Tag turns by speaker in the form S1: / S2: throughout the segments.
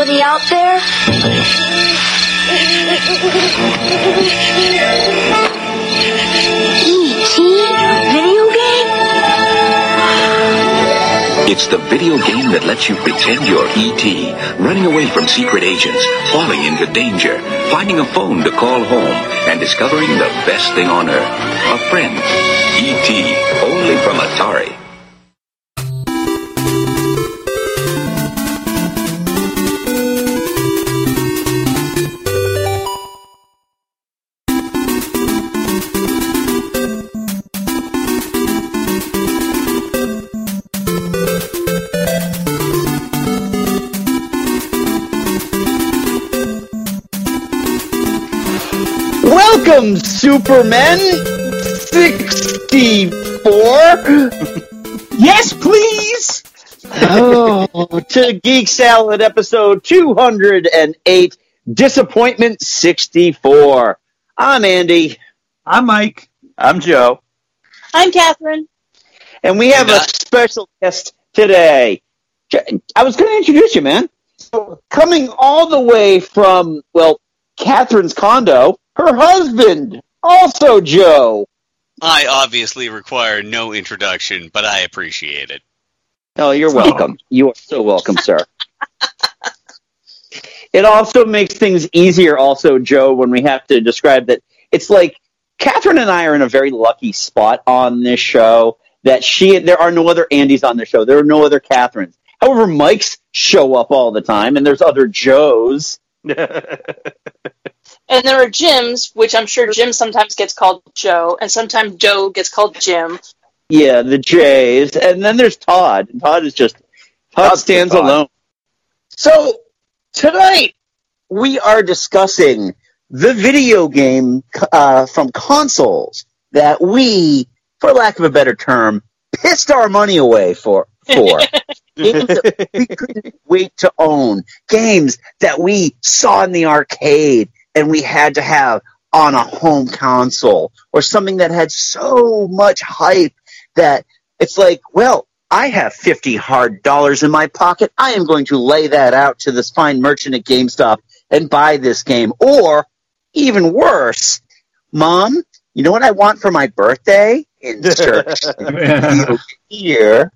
S1: somebody out there? E.T. Video game?
S2: It's the video game that lets you pretend you're E.T., running away from secret agents, falling into danger, finding a phone to call home, and discovering the best thing on earth, a friend. E.T., only from Atari.
S3: Welcome, Superman 64.
S4: Yes, please.
S3: oh, to Geek Salad episode 208, Disappointment 64. I'm Andy.
S4: I'm Mike.
S3: I'm Joe.
S5: I'm Catherine.
S3: And we have a special guest today. I was going to introduce you, man. So, coming all the way from, well, Catherine's condo, her husband, also Joe.
S6: I obviously require no introduction, but I appreciate it.
S3: Oh, you're welcome. You are so welcome, sir. It also makes things easier, also, Joe, when we have to describe that. It's like Catherine and I are in a very lucky spot on this show that she there are no other Andys on the show. There are no other Catherines. However, Mike's show up all the time, and there's other Joes.
S5: And there are Jims, which I'm sure Jim sometimes gets called Joe, and sometimes Joe gets called Jim.
S3: Yeah, the J's, and then there's Todd. And Todd is just Todd
S7: Todd's
S3: stands
S7: Todd.
S3: alone. So tonight we are discussing the video game uh, from consoles that we, for lack of a better term, pissed our money away for. For games that we couldn't wait to own, games that we saw in the arcade and we had to have on a home console, or something that had so much hype that it's like, well, I have 50 hard dollars in my pocket. I am going to lay that out to this fine merchant at GameStop and buy this game. Or, even worse, Mom, you know what I want for my birthday? Insert here.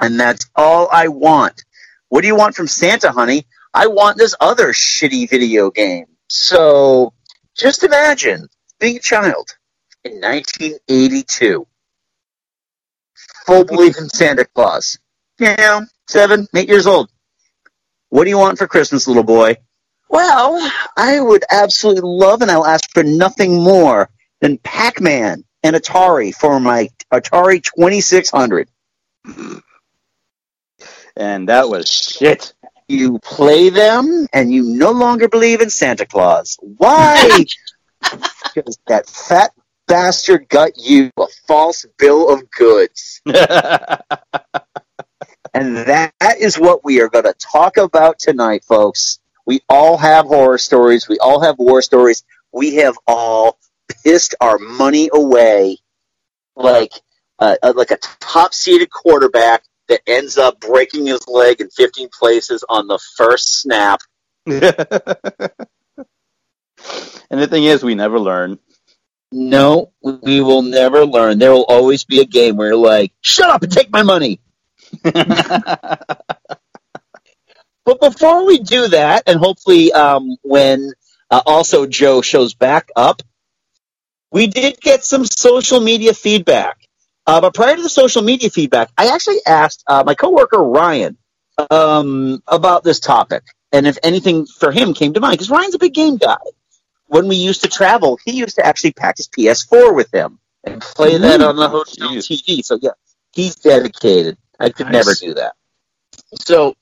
S3: And that's all I want. What do you want from Santa, honey? I want this other shitty video game. So, just imagine being a child in 1982 full belief in Santa Claus. You know, seven, eight years old. What do you want for Christmas, little boy? Well, I would absolutely love, and I'll ask for nothing more than Pac-Man and Atari for my Atari 2600.
S7: and that was shit.
S3: You play them, and you no longer believe in Santa Claus. Why? because that fat bastard got you a false bill of goods. And that is what we are going to talk about tonight, folks. We all have horror stories. We all have war stories. We have all pissed our money away like uh, uh, like a top seeded quarterback that ends up breaking his leg in 15 places on the first snap.
S7: and the thing is, we never learn.
S3: No, we will never learn. There will always be a game where you're like, shut up and take my money. But before we do that, and hopefully um, when uh, also Joe shows back up, we did get some social media feedback. Uh, but prior to the social media feedback, I actually asked uh, my coworker Ryan um, about this topic and if anything for him came to mind because Ryan's a big game guy. When we used to travel, he used to actually pack his PS4 with him and play that on the hotel TV. So yeah, he's dedicated. I could
S4: Nice.
S3: never do that. So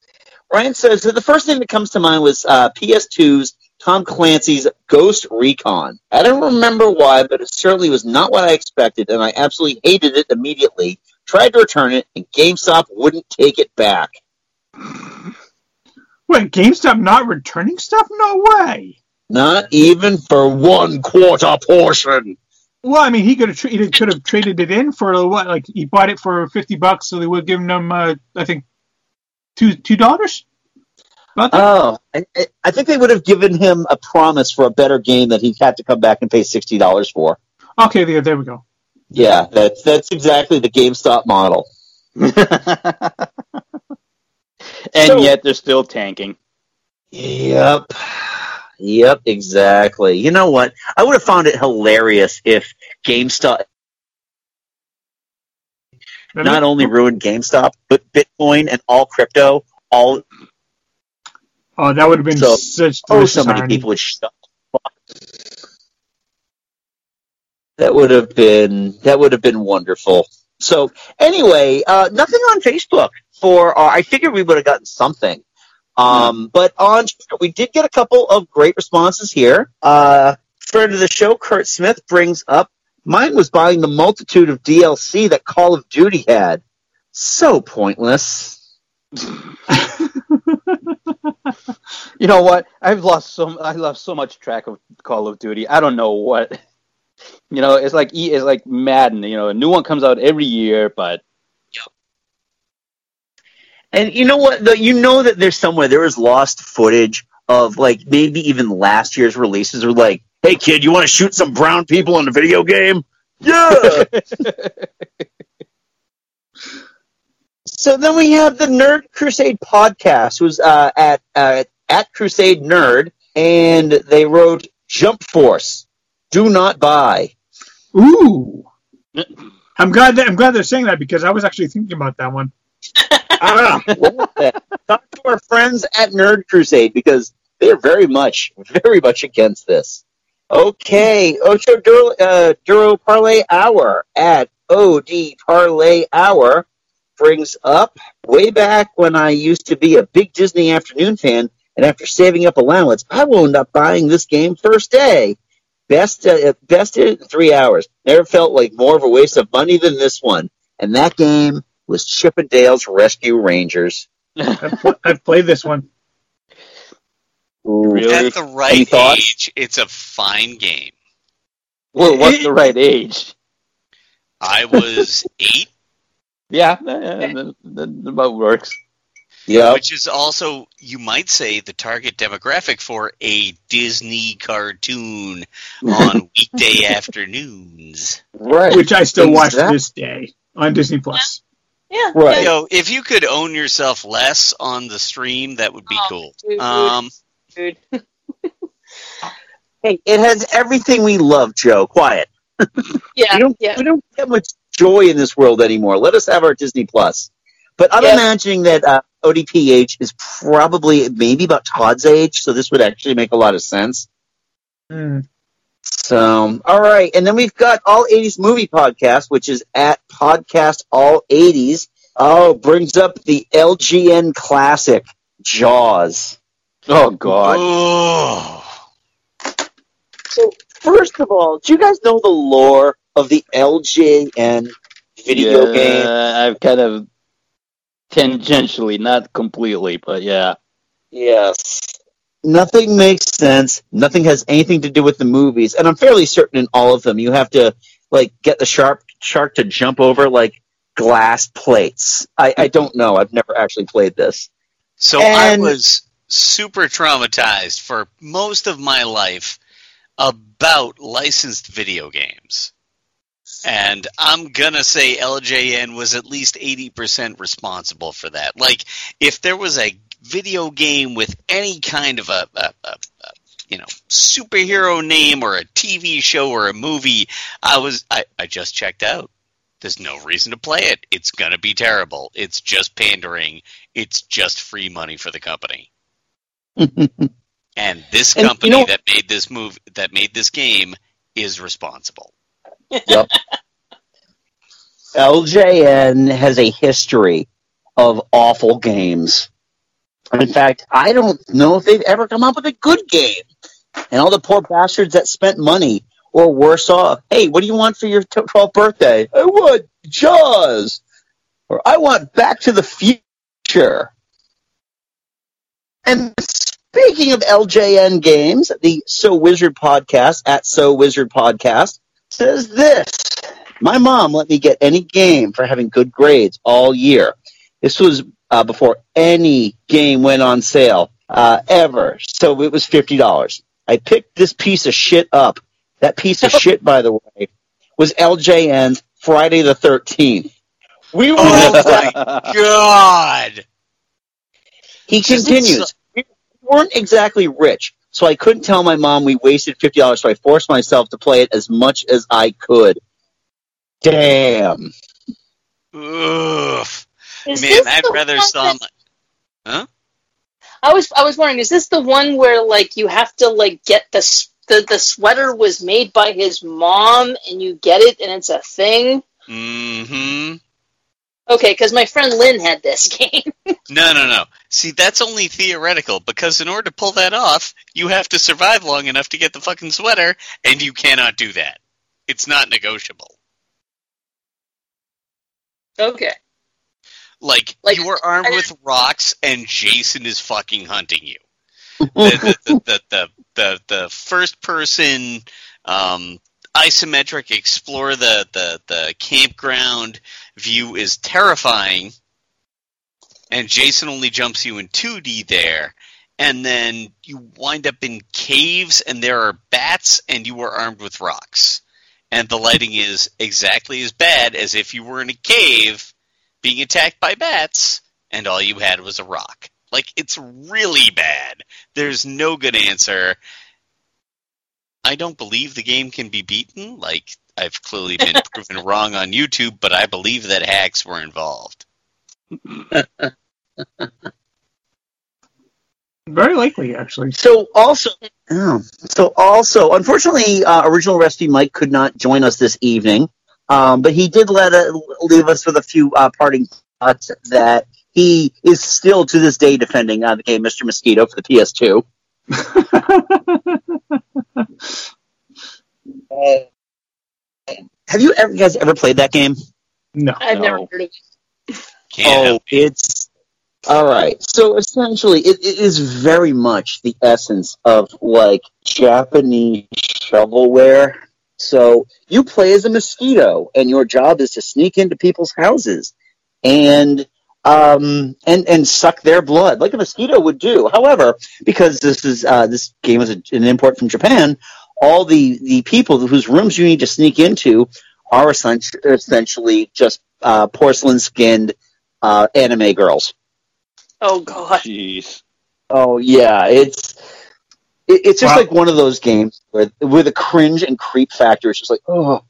S3: Ryan says that the first thing that comes to mind was uh, PS2's Tom Clancy's Ghost Recon. I don't remember why, but it certainly was not what I expected, and I absolutely hated it immediately. Tried to return it, and GameStop wouldn't take it back.
S4: Wait, GameStop not returning stuff? No way.
S3: Not even for one quarter portion.
S4: Well, I mean, he could have tra- could have traded it in for what? Like he bought it for fifty bucks, so they would give him, uh, I think, two two dollars. Not that-
S3: Oh, I, I- I think they would have given him a promise for a better game that he had to come back and pay sixty dollars for.
S4: okay, there, there we go.
S3: Yeah, that's that's exactly the GameStop model.
S7: and
S3: So-
S7: yet they're still tanking.
S3: Yep. Yep, exactly. You know what? I would have found it hilarious if GameStop not only ruined GameStop, but Bitcoin and all crypto, all
S4: Oh, that would have been
S3: So-
S4: such
S3: oh, so many people would shut. the fuck. That would have been that would have been wonderful. So anyway, uh, nothing on Facebook for. Uh, I figured we would have gotten something, um, but on we did get a couple of great responses here. Uh, friend of the show, Kurt Smith brings up. Mine was buying the multitude of DLC that Call of Duty had. So pointless.
S7: You know what? I've lost so I lost so much track of Call of Duty. I don't know what. You know, it's like it's like Madden. You know, a new one comes out every year, but Yep.
S3: And you know what? The, you know that there's somewhere there is lost footage of like maybe even last year's releases are like, "Hey kid, you want to shoot some brown people in a video game?" Yeah. so then we have the Nerd Crusade podcast, who's uh, at uh, at Crusade Nerd, and they wrote Jump Force. Do not buy.
S4: Ooh. I'm glad that I'm glad they're saying that because I was actually thinking about that one.
S3: Ah, what was that? Talk to our friends at Nerd Crusade because they're very much, very much against this. Okay, Ocho Duro, uh, Duro Parlay Hour at OD Parlay Hour brings up way back when I used to be a big Disney afternoon fan, and after saving up allowance, I wound up buying this game first day. Best, uh, best in three hours. Never felt like more of a waste of money than this one. And that game was Chip 'n Dale's Rescue Rangers.
S4: I've, pl- I've played this one.
S7: Really?
S6: At the
S3: Any
S6: right
S3: thoughts?
S6: age, it's a fine game.
S7: well, what's the right age?
S6: I was eight,
S7: Yeah, that, that about works.
S3: Yeah.
S6: which is also, you might say, the target demographic for a Disney cartoon on weekday afternoons.
S3: Right.
S4: which I still watch
S3: Exactly.
S4: this day on Disney Plus.
S5: Yeah.
S3: Right.
S6: You know, if you could own yourself less on the stream, that would be
S5: Oh,
S6: cool.
S5: dude.
S6: Um,
S5: Dude.
S3: Hey, it has everything we love, Joe. Quiet.
S5: Yeah.
S3: we don't
S5: yeah.
S3: we don't get much joy in this world anymore. Let us have our Disney Plus. But I'm
S5: Yes.
S3: imagining that uh, ODPH is probably maybe about Todd's age, so this would actually make a lot of sense.
S4: Hmm.
S3: So, all right, and then we've got All 80s Movie Podcast, which is at Podcast All 80s. Oh, brings up the LJN classic Jaws.
S7: Oh God.
S6: oh,
S3: So, first of all, do you guys know the lore of the LJN video
S7: yeah,
S3: game?
S7: I've kind of tangentially, not completely, but yeah.
S3: Yes. Nothing makes sense. Nothing has anything to do with the movies, and I'm fairly certain in all of them you have to like get the sharp shark to jump over like glass plates. I, I don't know. I've never actually played this.
S6: So
S3: And-
S6: I was super traumatized for most of my life about licensed video games. And I'm gonna say LJN was at least 80% responsible for that. Like, if there was a video game with any kind of a, a, a, a you know superhero name or a TV show or a movie, I was I, I just checked out. There's no reason to play it. It's gonna be terrible. It's just pandering. It's just free money for the company. And this
S3: And you
S6: company
S3: know-
S6: that made this move that made this game is responsible.
S3: LJN has a history of awful games. In fact, I don't know if they've ever come up with a good game. And all the poor bastards that spent money or worse off. Hey, what do you want for your 12th birthday? I want Jaws. Or I want Back to the Future. And speaking of LJN games, the So Wizard podcast at So Wizard podcast says this. My mom let me get any game for having good grades all year. This was uh, before any game went on sale. uh, ever. So it was fifty dollars. I picked this piece of shit up. That piece of shit, by the way, was LJN's Friday the Thirteenth. We were.
S6: Oh my God!
S3: he continues. We weren't exactly rich, so I couldn't tell my mom we wasted fifty dollars. So I forced myself to play it as much as I could. Damn.
S6: Oof.
S5: Is
S6: Man, I'd rather
S5: one
S6: saw
S5: that-
S6: my.
S5: I was I was wondering, is this the one where like you have to like get the the the sweater was made by his mom and you get it and it's a thing?
S6: Mm-hmm.
S5: Okay, because my friend Lynn had this game.
S6: No, no, no. See, that's only theoretical because in order to pull that off, you have to survive long enough to get the fucking sweater, and you cannot do that. It's not negotiable.
S5: okay.
S6: Like,
S5: Like,
S6: you are armed
S5: I-
S6: with rocks, and Jason is fucking hunting you. The the the the, the, the, the first person um, isometric explore the, the the campground view is terrifying, and Jason only jumps you in 2D there. And then you wind up in caves, and there are bats, and you are armed with rocks. And the lighting is exactly as bad as if you were in a cave being attacked by bats, and all you had was a rock. Like, it's really bad. There's no good answer. I don't believe the game can be beaten. Like, I've clearly been proven wrong on YouTube, but I believe that hacks were involved.
S4: Very likely, actually.
S3: So also, oh, so also, unfortunately, uh, original Rusty Mike could not join us this evening, um, but he did let uh, leave us with a few uh, parting thoughts that he is still to this day defending uh, the game Mr. Mosquito for the PS2. Uh, have you ever you guys ever played that game?
S4: no.
S5: I've
S7: No.
S5: never heard of it.
S6: Can't
S3: oh, it's all right. So essentially, it, it is very much the essence of like Japanese shovelware. So you play as a mosquito, and your job is to sneak into people's houses and um and and suck their blood like a mosquito would do. However, because this is uh, this game is a, an import from Japan, all the the people whose rooms you need to sneak into are essentially, essentially just uh, porcelain skinned uh, anime girls.
S5: Oh god.
S7: Jeez.
S3: Oh yeah, it's it, it's just
S4: Wow.
S3: like one of those games where with a cringe and creep factor. It's just like oh,
S6: I'm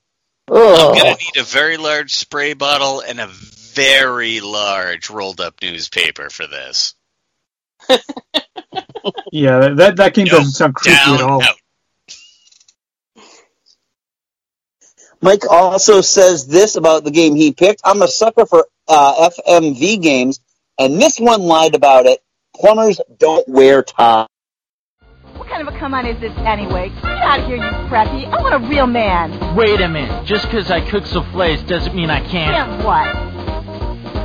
S3: oh.
S6: gonna need a very large spray bottle and a very large rolled up newspaper for this.
S4: Yeah, that that game
S6: No,
S4: doesn't sound creepy
S6: Down,
S4: at all.
S6: out.
S3: Mike also says this about the game he picked. I'm a sucker for uh, FMV games, and this one lied about it. Plumbers don't wear ties.
S8: What kind of a come on is this anyway? Get out of here, you preppy. I want a real man.
S9: Wait a minute. Just because I cook souffles doesn't mean I can't.
S8: Damn what?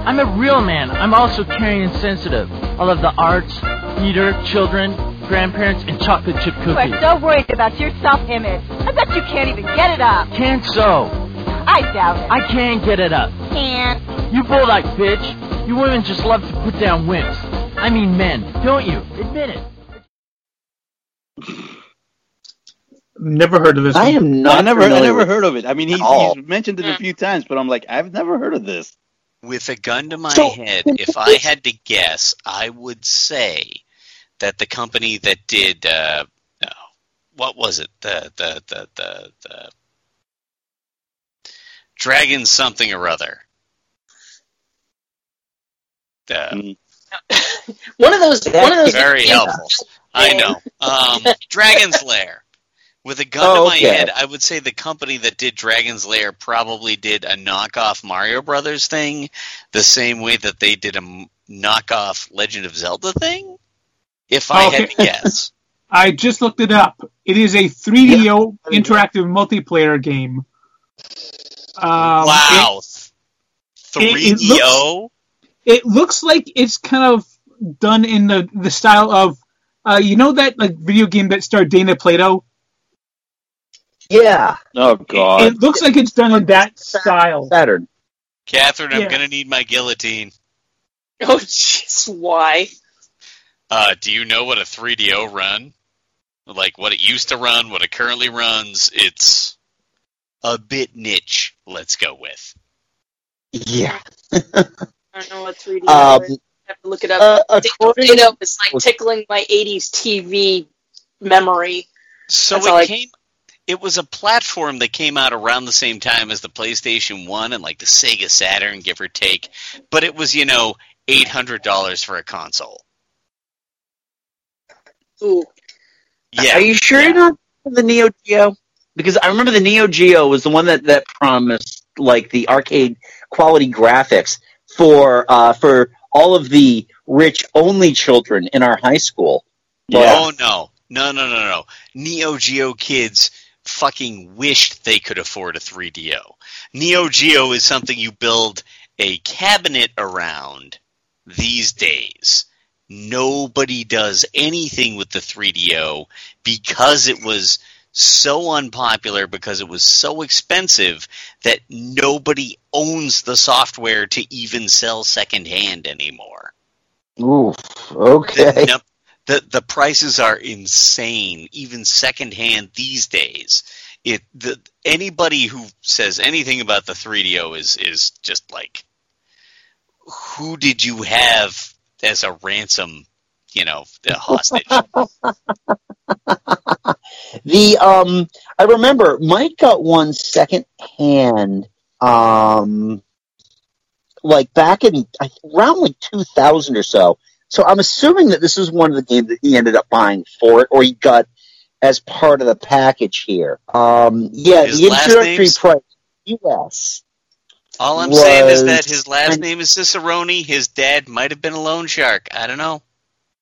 S9: I'm a real man. I'm also caring and sensitive. I love the arts, theater, children, grandparents, and chocolate chip cookies.
S8: You are so worried about your self-image. I bet you can't even get it up.
S9: Can't so.
S8: I doubt it.
S9: I can get it up.
S8: can't.
S9: You bulldog bitch. You women just love to put down wimps. I mean men, don't you? Admit it.
S4: Never heard of this.
S3: I
S4: one.
S3: am
S7: No,
S3: not.
S7: I never, I never heard of it. I mean, he's, he's mentioned it a few times, but I'm like, I've never heard of this.
S6: With a gun to my
S3: So-
S6: head, if I had to guess, I would say that the company that did uh, oh, what was it? The the the the, the Dragon something or other. The,
S7: Mm.
S5: One of those. One of those.
S6: very helpful. I know. Um, Dragon's Lair. With a gun
S3: Oh,
S6: to my
S3: okay.
S6: head, I would say the company that did Dragon's Lair probably did a knockoff Mario Brothers thing, the same way that they did a knockoff Legend of Zelda thing. If I had to guess,
S4: I just looked it up. It is a 3DO interactive multiplayer game. Um,
S6: wow,
S4: it-
S6: three
S4: it
S6: D O.
S4: it looks like it's kind of done in the the style of uh, you know that like video game that starred Dana Plato.
S3: Yeah,
S7: Oh God.
S4: it looks like it's done in that style.
S3: Saturn.
S6: Catherine, I'm
S4: Yeah.
S6: gonna need my guillotine.
S5: Oh jeez, why?
S6: Uh, do you know what a 3DO run? Like what it used to run, what it currently runs? It's a bit niche. Let's go with.
S3: Yeah.
S5: I don't know what 3D
S3: Um,
S5: is. I have to look it up.
S3: uh, according-
S5: you know, it's like tickling my 80s TV memory.
S6: So
S5: That's
S6: it
S5: all I-
S6: came. It was a platform that came out around the same time as the PlayStation One and like the Sega Saturn, give or take. But it was, you know, eight hundred dollars for a console.
S5: Ooh.
S6: Yeah,
S3: Are you sure you're not the Neo Geo? Because I remember the Neo Geo was the one that, that promised like the arcade quality graphics for uh, for all of the rich only children in our high school. Yeah.
S6: Oh no, no, no, no, no! Neo Geo kids fucking wished they could afford a 3DO. Neo Geo is something you build a cabinet around these days. Nobody does anything with the 3DO because it was so unpopular because it was so expensive that nobody owns the software to even sell secondhand anymore.
S3: Oof. Okay.
S6: num- the the prices are insane, even secondhand these days. It the anybody who says anything about the 3DO is is just like, who did you have as a ransom? You know, a hostage.
S3: The um, I remember Mike got one second hand, um, like back in around like 2000 or so. So I'm assuming that this is one of the games that he ended up buying for it, or he got as part of the package here. Um, yeah,
S6: His
S3: the introductory
S6: name's-
S3: price, U.S.
S6: All I'm saying is that his last
S3: and-
S6: name is Cicerone. His dad might have been a loan shark. I don't know.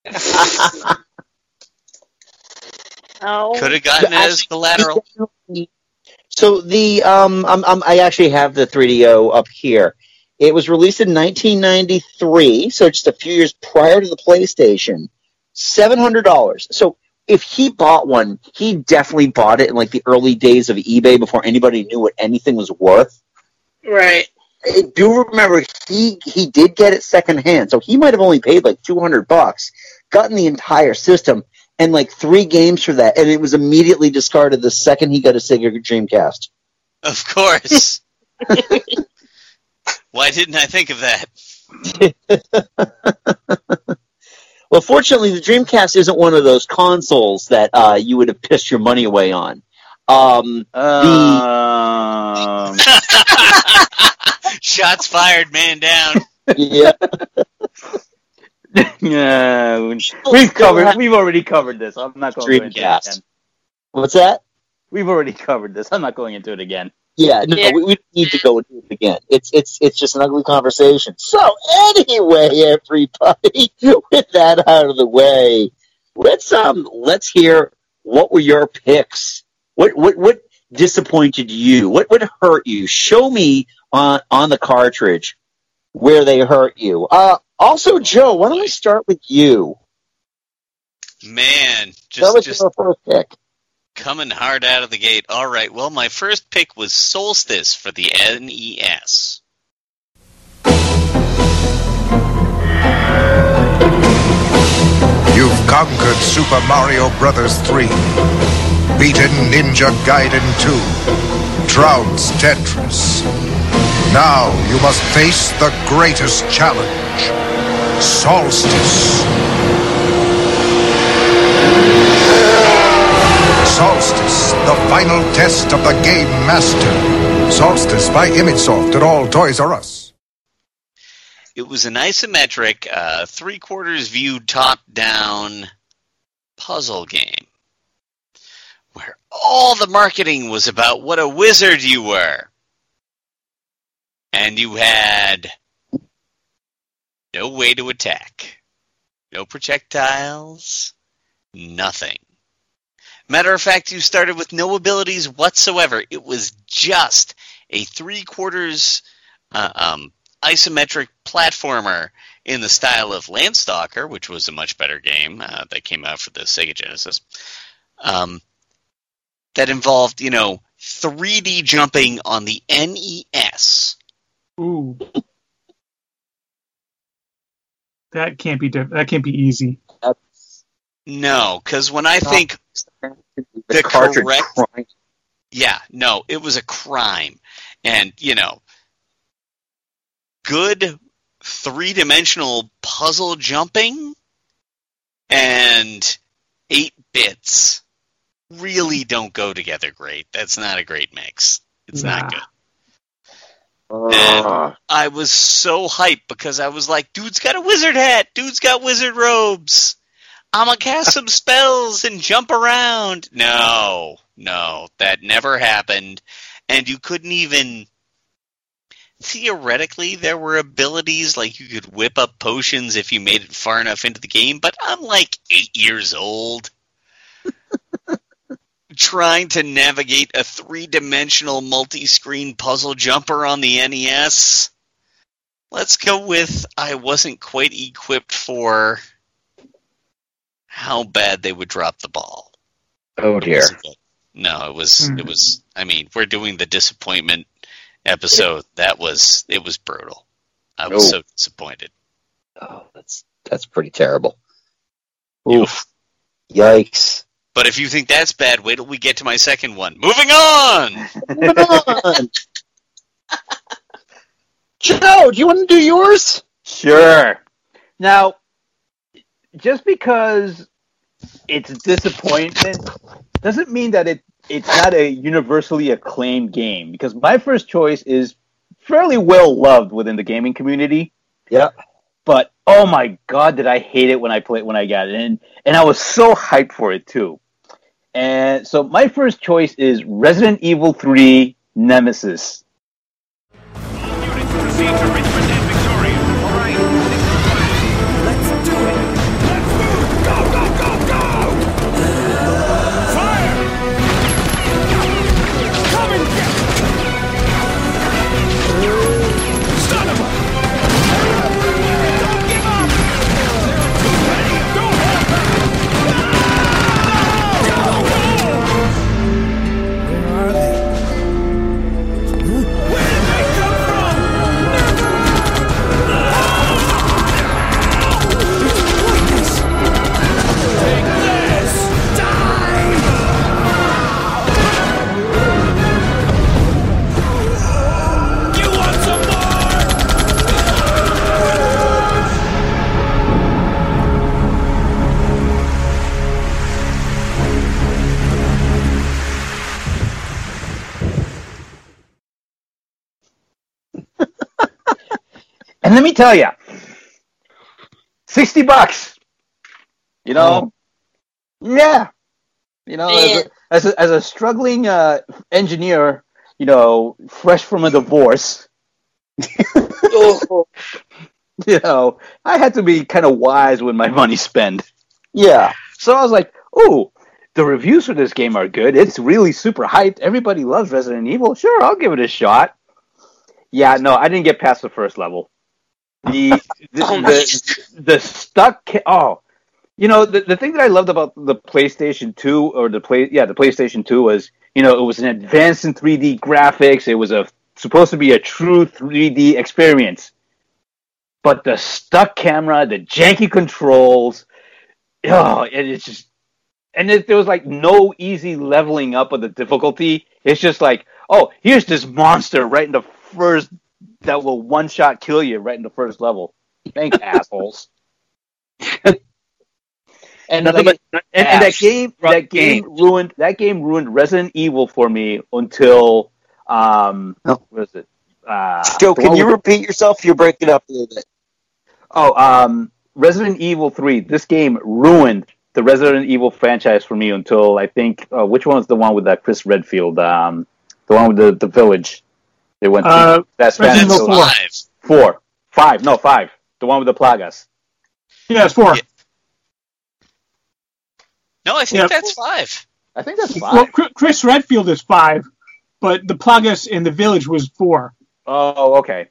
S5: Oh.
S6: Could have gotten
S3: Yeah,
S6: it as collateral.
S3: So the um, I'm, I'm, I actually have the 3DO up here. It was released in 1993, so just a few years prior to the PlayStation. Seven hundred dollars. So if he bought one, he definitely bought it in like the early days of eBay before anybody knew what anything was worth.
S5: Right.
S3: I do remember he he did get it secondhand, so he might have only paid like 200 bucks, gotten the entire system, and like three games for that, and it was immediately discarded the second he got a Sega Dreamcast.
S6: Of course. Why didn't I think of that?
S3: Well, fortunately, the Dreamcast isn't one of those consoles that uh, you would have pissed your money away on. Um,
S7: Um,
S6: Shots fired, man down.
S3: yeah,
S7: yeah, we've covered. We've already covered this. I'm not going to into it
S3: Dreamcast.
S7: again.
S3: what's that?
S7: We've already covered this. I'm not going into it again.
S3: Yeah, no,
S5: Yeah.
S3: we, we need to go into it again. It's it's it's just an ugly conversation. So anyway, everybody, with that out of the way, let's um let's hear what were your picks. What what what disappointed you? What would hurt you? Show me on on the cartridge where they hurt you. Uh, also, Joe, why don't we start with you?
S6: Man,
S3: that
S6: just
S3: was
S6: just
S3: your first pick.
S6: Coming hard out of the gate. All right. Well, my first pick was Solstice for the NES.
S10: You've conquered Super Mario Bros. 3, beaten Ninja Gaiden 2, trounced Tetris. Now you must face the greatest challenge Solstice. Solstice, the final test of the Game Master. Solstice by ImageSoft at all Toys R Us.
S6: It was an isometric, uh, three quarters view, top down puzzle game where all the marketing was about what a wizard you were. And you had no way to attack, no projectiles, nothing. Matter of fact, you started with no abilities whatsoever. It was just a three quarters uh, um, isometric platformer in the style of Landstalker, which was a much better game uh, that came out for the Sega Genesis. Um, that involved, you know, 3D jumping on the NES.
S4: Ooh. That can't be that can't be easy.
S6: No, because when I think
S3: The,
S6: The correct-
S3: crying.
S6: Yeah, no, it was a crime. And, you know, good three dimensional puzzle jumping and eight bits really don't go together great. That's not a great mix. It's
S4: Nah.
S6: not good.
S3: Ugh.
S6: I was so hyped because I was like, dude's got a wizard hat, dude's got wizard robes. I'm gonna cast some spells and jump around. No, no, that never happened. And you couldn't even. Theoretically, there were abilities like you could whip up potions if you made it far enough into the game, but I'm like eight years old. Trying to navigate a three dimensional multi screen puzzle jumper on the NES. Let's go with I wasn't quite equipped for how bad they would drop the ball.
S3: Oh dear.
S6: wasn't. No, it was
S4: Hmm.
S6: it was I mean, we're doing the disappointment episode. That was it was brutal. I was
S3: Oh.
S6: so disappointed.
S3: Oh, that's that's pretty terrible. Oof. Yikes.
S6: But if you think that's bad, wait till we get to my second one. Moving on.
S3: Moving on. Joe, do you want to do yours?
S7: Sure. Now, just because it's disappointment doesn't mean that it it's not a universally acclaimed game. Because my first choice is fairly well loved within the gaming community.
S3: Yeah.
S7: But oh my god, did I hate it when I played when I got it, and and I was so hyped for it too. And so my first choice is Resident Evil 3 Nemesis. And let me tell you, sixty bucks. You know, yeah. You know, as a, as a, as a struggling uh, engineer, you know, fresh from a divorce,
S5: Oh,
S7: you know, I had to be kind of wise with my money spent.
S3: Yeah.
S7: So I was like, "Ooh, the reviews for this game are good. It's really super hyped. Everybody loves Resident Evil. Sure, I'll give it a shot." Yeah, no, I didn't get past the first level. The the,
S5: Oh
S7: the, the stuck. Ca- oh, you know the the thing that I loved about the PlayStation Two or the play yeah the PlayStation Two was you know it was an advance in 3D graphics. It was a supposed to be a true 3D experience. But the stuck camera, the janky controls, oh, it is just, and it, there was like no easy leveling up of the difficulty. It's just like, oh, here's this monster right in the first that will one shot kill you right in the first level. Thanks, assholes. And,
S3: Nothing
S7: like,
S3: but
S7: and, and that game, that game ruined that game ruined Resident Evil for me until um,
S3: Oh.
S7: what is it? Uh,
S3: Joe, can you
S7: with-
S3: repeat yourself? You're breaking up a little bit.
S7: Oh, um, Resident Evil 3. This game ruined the Resident Evil franchise for me until I think, uh, which one was the one with that Chris Redfield? Um, the one with the, the village. They went to
S4: Uh,
S7: that
S4: Resident Evil four.
S6: Five.
S7: Four. Five. No, five. The one with the plagas.
S4: Yeah, it's four.
S6: Yeah. No, I think
S4: Yeah.
S6: that's five.
S7: I think that's five.
S4: Well, Chris Redfield is five, but the Plagas in the village was four.
S7: Oh, okay.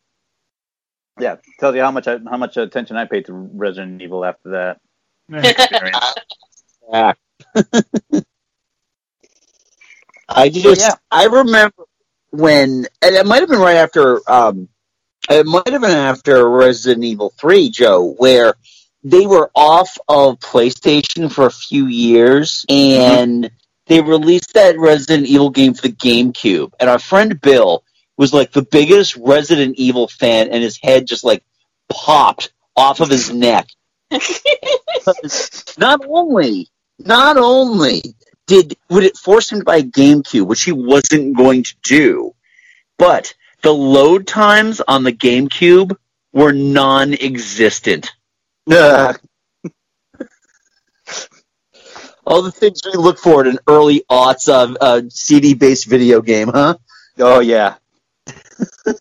S7: Yeah, tells you how much I, how much attention I paid to Resident Evil after that
S4: Yeah.
S3: I just,
S7: yeah.
S3: I remember when, and it might have been right after, um, it might have been after Resident Evil 3, Joe, where they were off of PlayStation for a few years, and they released that Resident Evil game for the GameCube. And our friend Bill was like the biggest Resident Evil fan, and his head just like popped off of his neck. not only, not only did would it force him to buy a GameCube, which he wasn't going to do, but the load times on the GameCube were non-existent. Ugh. All the things we look for in an early aughts of uh, CD-based video game, huh?
S7: Oh yeah.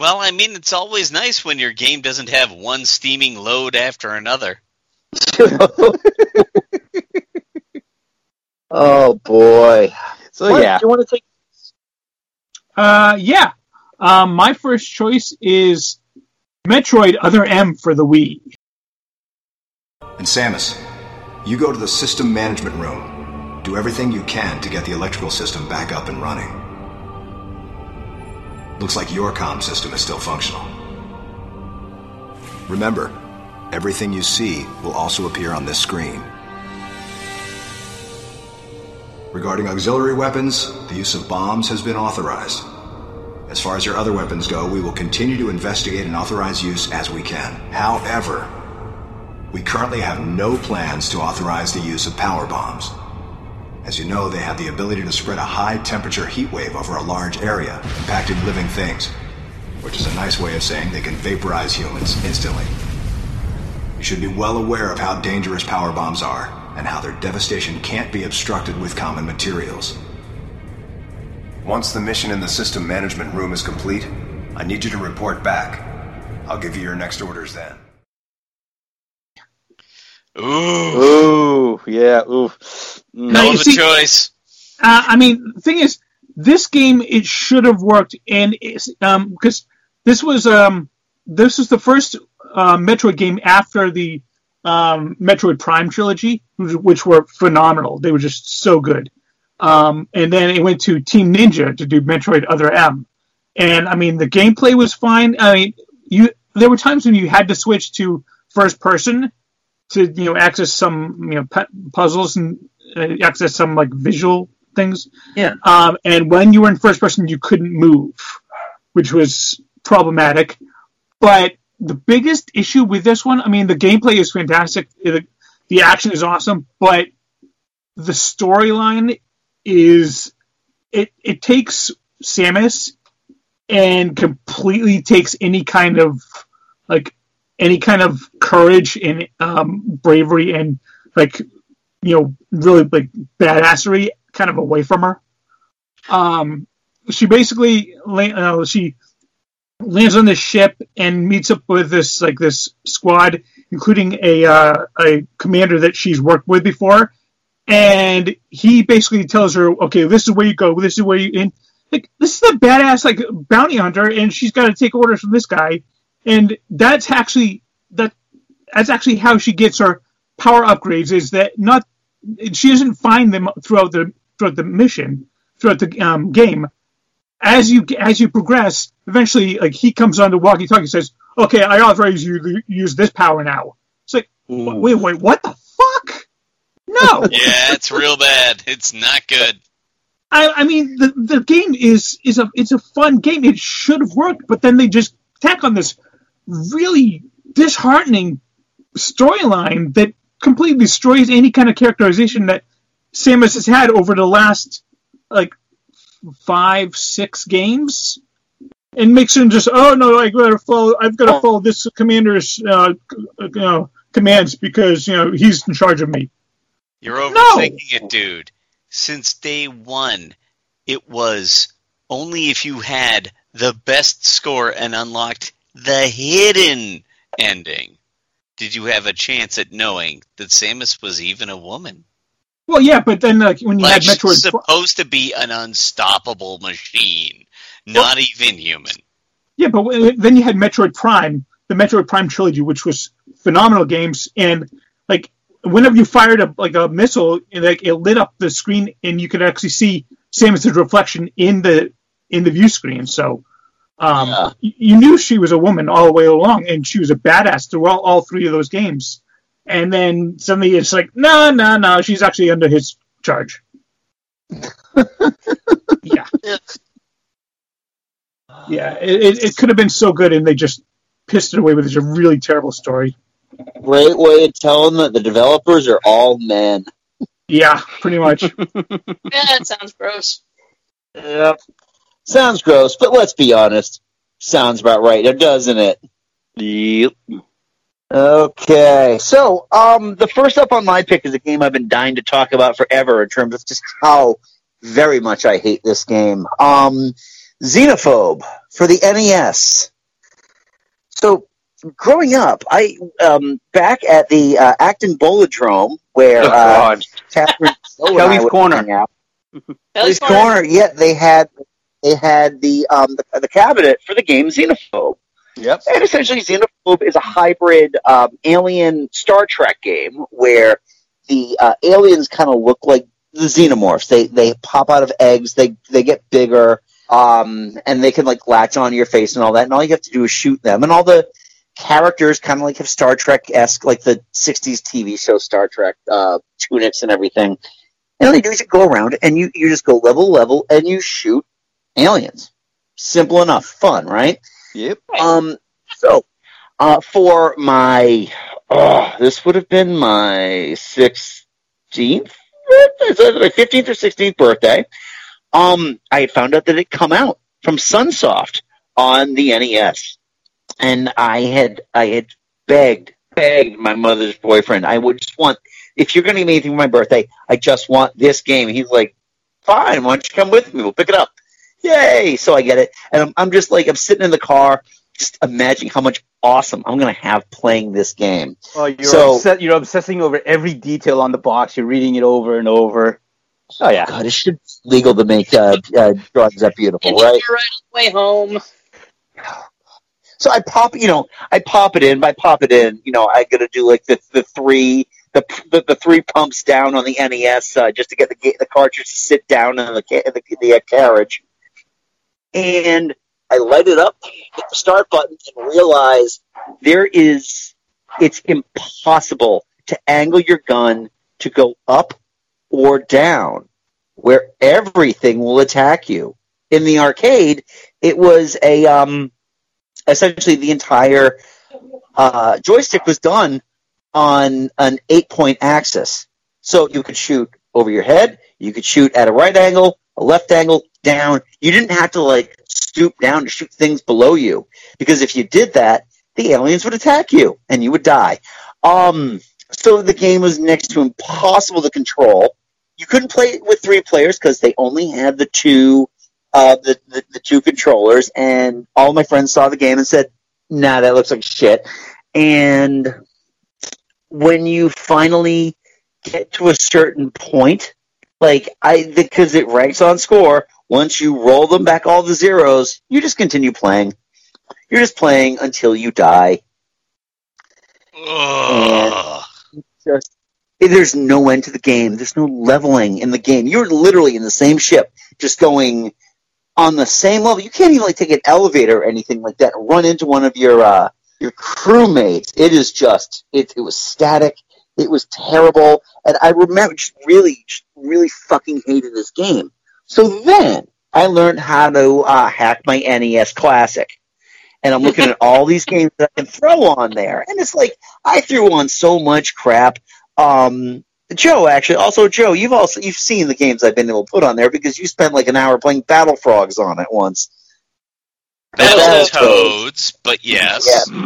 S6: Well, I mean, it's always nice when your game doesn't have one steaming load after another.
S3: oh boy.
S7: So
S3: What,
S7: yeah.
S3: do you want to take?
S4: Uh, yeah. Um, my first choice is Metroid Other M for the Wii.
S11: And Samus, you go to the system management room. Do everything you can to get the electrical system back up and running. Looks like your comm system is still functional. Remember, everything you see will also appear on this screen. Regarding auxiliary weapons, the use of bombs has been authorized. As far as your other weapons go, we will continue to investigate and authorize use as we can. However, we currently have no plans to authorize the use of power bombs. As you know, they have the ability to spread a high temperature heat wave over a large area, impacting living things, which is a nice way of saying they can vaporize humans instantly. You should be well aware of how dangerous power bombs are and how their devastation can't be obstructed with common materials. Once the mission in the system management room is complete, I need you to report back. I'll give you your next orders then.
S6: Ooh,
S7: Ooh, yeah, ooh. Mm.
S4: Now,
S6: hell
S4: you
S6: of a
S4: see-
S6: choice.
S4: Uh, I mean, the thing is, this game it should have worked, and it's, um, because this was um, this was the first uh, Metroid game after the um, Metroid Prime trilogy, which, which were phenomenal. They were just so good. Um, and then it went to Team Ninja to do Metroid Other M, and I mean the gameplay was fine. I mean, you there were times when you had to switch to first person to you know access some you know pu- puzzles and uh, access some like visual things.
S3: Yeah.
S4: Um, and when you were in first person, you couldn't move, which was problematic. But the biggest issue with this one, I mean, the gameplay is fantastic, the, the action is awesome, but the storyline is it it takes Samus and completely takes any kind of like any kind of courage and um, bravery and like you know really like badassery kind of away from her. Um, she basically uh, she lands on this ship and meets up with this like this squad, including a uh, a commander that she's worked with before, and he basically tells her, "Okay, this is where you go. This is where you." in." like this is a badass like bounty hunter, and she's got to take orders from this guy, and that's actually that that's actually how she gets her power upgrades. Is that not? She doesn't find them throughout the throughout the mission, throughout the um, game. As you as you progress, eventually, like he comes on the walkie-talkie and says, "Okay, I authorize you to use this power now." It's like, wait, wait, what the fuck? No.
S6: Yeah, it's real bad. It's not good.
S4: I, I mean, the the game is is a it's a fun game. It should have worked, but then they just tack on this really disheartening storyline that completely destroys any kind of characterization that Samus has had over the last like five six games, and makes him just oh no, I gotta follow I've got to follow this commander's uh, you know commands because you know he's in charge of me.
S6: You're overthinking it, dude. Since day one, it was only if you had the best score and unlocked the hidden ending did you have a chance at knowing that Samus was even a woman.
S4: Well, yeah, but then like when you
S6: Like
S4: had Metroid.
S6: supposed to be an unstoppable machine, not even human.
S4: Yeah, but w- then you had Metroid Prime, the Metroid Prime trilogy, which was phenomenal games, and like whenever you fired a like a missile, it, like it lit up the screen, and you could actually see Samus's reflection in the in the view screen. So, Um,
S3: Yeah.
S4: you knew she was a woman all the way along, and she was a badass through all, all three of those games. And then suddenly it's like, no, no, no, she's actually under his charge. yeah, yeah, it, it, it could have been so good, and they just pissed it away with a really terrible story.
S3: Great way of telling that the developers are all men.
S4: Yeah, pretty much.
S5: Yeah, it sounds gross.
S3: Yep. Sounds gross, but let's be honest. Sounds about right, doesn't it?
S7: Yep.
S3: Okay, so um, the first up on my pick is a game I've been dying to talk about forever in terms of just how very much I hate this game. Um, Xenophobe for the NES. So, growing up, I um, back at the uh, Acton Bolodrome where
S7: Oh,
S3: uh,
S7: God.
S3: Catherine Stowe and I
S7: Kelly's Corner.
S3: hang.
S5: Kelly's
S3: Kelly's
S5: Corner.
S3: Corner. Yeah, they had they had the um the, the cabinet for the game Xenophobe.
S7: Yep.
S3: And essentially, Xenophobe is a hybrid um, alien Star Trek game where the uh, aliens kind of look like the xenomorphs. They they pop out of eggs. They they get bigger, um, and they can like latch onto your face and all that. And all you have to do is shoot them. And all the characters kind of like have Star Trek esque, like the '60s TV show Star Trek uh, tunics and everything. And all you do is you go around and you you just go level level and you shoot aliens. Simple enough, fun, right?
S7: Yep.
S3: Um, so, uh, for my, uh, this would have been my 16th, is that my 15th or 16th birthday. Um, I had found out that it had come out from Sunsoft on the NES. And I had, I had begged, begged my mother's boyfriend, I would just want, if you're going to give me anything for my birthday, I just want this game. He's like, fine, why don't you come with me? We'll pick it up. Yay! So I get it. And I'm, I'm just like, I'm sitting in the car, just imagining how much awesome I'm going to have playing this game.
S7: Oh, you're,
S3: So-
S7: obsessed, you're obsessing over every detail on the box. You're reading it over and over. Oh, yeah.
S3: God, it should be legal to make uh, uh, drugs that beautiful, right?
S5: you're right on the way home.
S3: So I pop, you know, I pop it in. By pop it in, you know, I got to do like the the three the the, the three pumps down on the NES uh, just to get the the cartridge to sit down in the ca- the, the uh, carriage, and I light it up, hit the start button, and realize there is it's impossible to angle your gun to go up or down where everything will attack you. In the arcade, it was a um essentially the entire uh, joystick was done on an eight point axis. So you could shoot over your head, you could shoot at a right angle, a left angle, down. You didn't have to like stoop down to shoot things below you because if you did that, the aliens would attack you and you would die. Um, so the game was next to impossible to control. You couldn't play it with three players because they only had the two uh, the, the the two controllers, and all my friends saw the game and said, "Nah, that looks like shit." And when you finally get to a certain point, like I, because it ranks on score, once you roll them back all the zeros, you just continue playing. You're just playing until you die.
S6: Ugh.
S3: Just there's no end to the game. There's no leveling in the game. You're literally in the same ship, just going on the same level. You can't even like take an elevator or anything like that. Run into one of your uh, your crewmates. It is just it. It was static. It was terrible, and I remember just really, just really fucking hated this game. So then I learned how to uh, hack my NES Classic, and I'm looking at all these games that I can throw on there, and it's like I threw on so much crap. Um, Joe, actually, also Joe, you've also you've seen the games I've been able to put on there because you spent like an hour playing Battle Frogs on it once.
S6: Battletoads, but yes.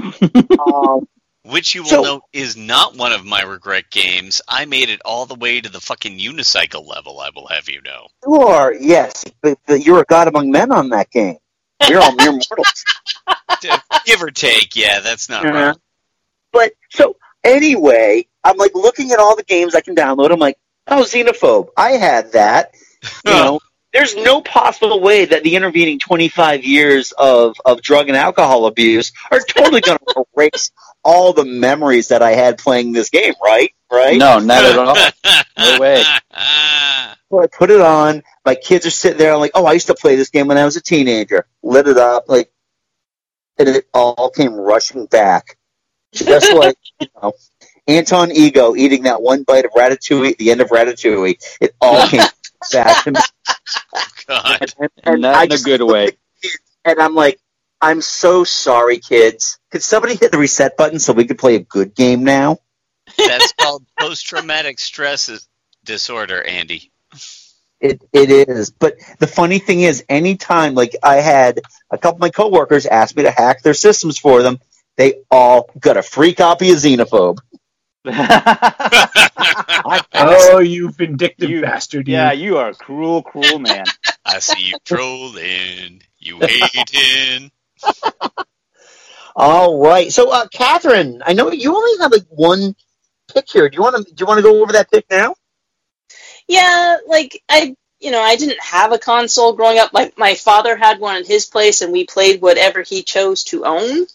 S3: Um,
S6: Which you will
S3: So-
S6: note is not one of my regret games. I made it all the way to the fucking unicycle level, I will have you know.
S3: you are yes, but, but you're a god among men on that game. You're all mere mortals.
S6: Give or take, yeah, that's not
S3: Yeah.
S6: wrong.
S3: But so anyway, I'm like looking at all the games I can download. I'm like, oh, Xenophobe. I had that. You know, there's no possible way that the intervening 25 years of, of drug and alcohol abuse are totally going to erase all the memories that I had playing this game, right? Right?
S7: No, not at all. No way.
S3: So I put it on. My kids are sitting there. I'm like, oh, I used to play this game when I was a teenager. Lit it up. Like, and it all came rushing back, just like you know, Anton Ego eating that one bite of ratatouille at the end of Ratatouille. It all came back to me,
S6: God.
S3: and, and
S7: Not
S3: I
S7: in a
S3: just
S7: good
S3: looked
S7: way.
S3: at the kids, And I'm like, I'm so sorry, kids. Could somebody hit the reset button so we could play a good game now?
S6: That's called post traumatic stress disorder, Andy.
S3: It it is. But the funny thing is, anytime like I had a couple of my coworkers ask me to hack their systems for them, they all got a free copy of Xenophobe.
S4: Oh, you vindictive
S7: You-
S4: bastard! You.
S7: yeah, you are a cruel, cruel man.
S6: I see you trolling, you hating.
S3: All right. So, uh, Catherine, I know you only have like one pick here. Do you want to? Do you want to go over that pick now?
S5: Yeah, like I, you know, I didn't have a console growing up. My my father had one at his place, and we played whatever he chose to own.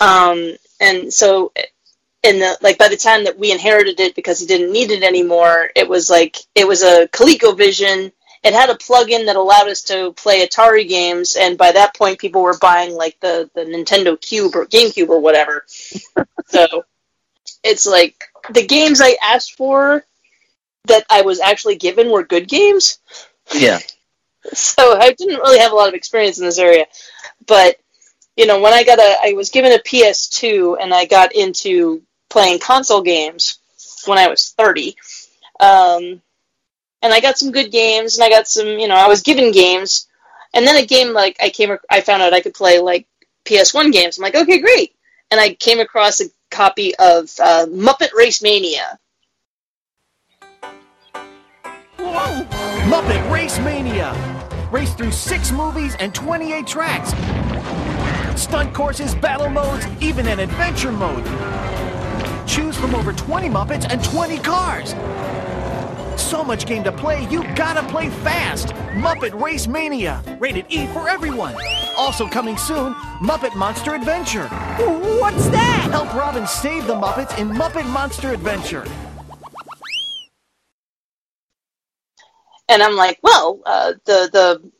S5: Um, and so, in the like by the time that we inherited it, because he didn't need it anymore, it was like it was a ColecoVision. It had a plug-in that allowed us to play Atari games, and by that point, people were buying like the the Nintendo Cube or GameCube or whatever. so it's like the games I asked for that I was actually given were good games.
S3: Yeah.
S5: So I didn't really have a lot of experience in this area. But, you know, when I got a, I was given a PS2 and I got into playing console games when I was 30. Um, and I got some good games and I got some, you know, I was given games. And then a game like I came, I found out I could play like PS1 games. I'm like, okay, great. And I came across a copy of uh, Muppet Race Mania.
S12: Whoa! Muppet Race Mania! Race through six movies and 28 tracks. Stunt courses, battle modes, even an adventure mode. Choose from over 20 Muppets and 20 cars. So much game to play, you gotta play fast. Muppet Race Mania, rated E for everyone. Also coming soon, Muppet Monster Adventure. What's that? Help Robin save the Muppets in Muppet Monster Adventure.
S5: and I'm like, well, uh, the the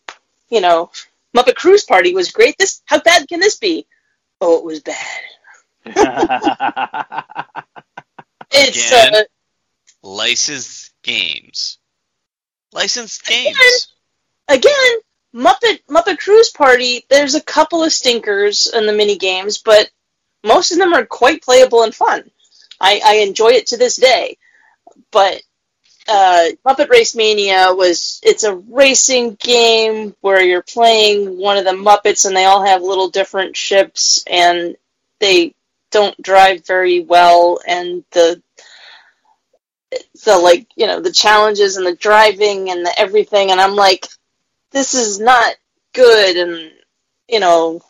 S5: you know Muppet Cruise Party was great. This how bad can this be? Oh, it was bad. It's
S6: Again?
S5: uh,
S6: Licensed games. Licensed games.
S5: again Muppet Muppet Cruise Party. There's a couple of stinkers in the mini games, but most of them are quite playable and fun. I, I enjoy it to this day. But uh, Muppet Race Mania was it's a racing game where you're playing one of the Muppets and they all have little different ships and they don't drive very well and the the like you know the challenges and the driving and the everything and I'm like this is not good and you know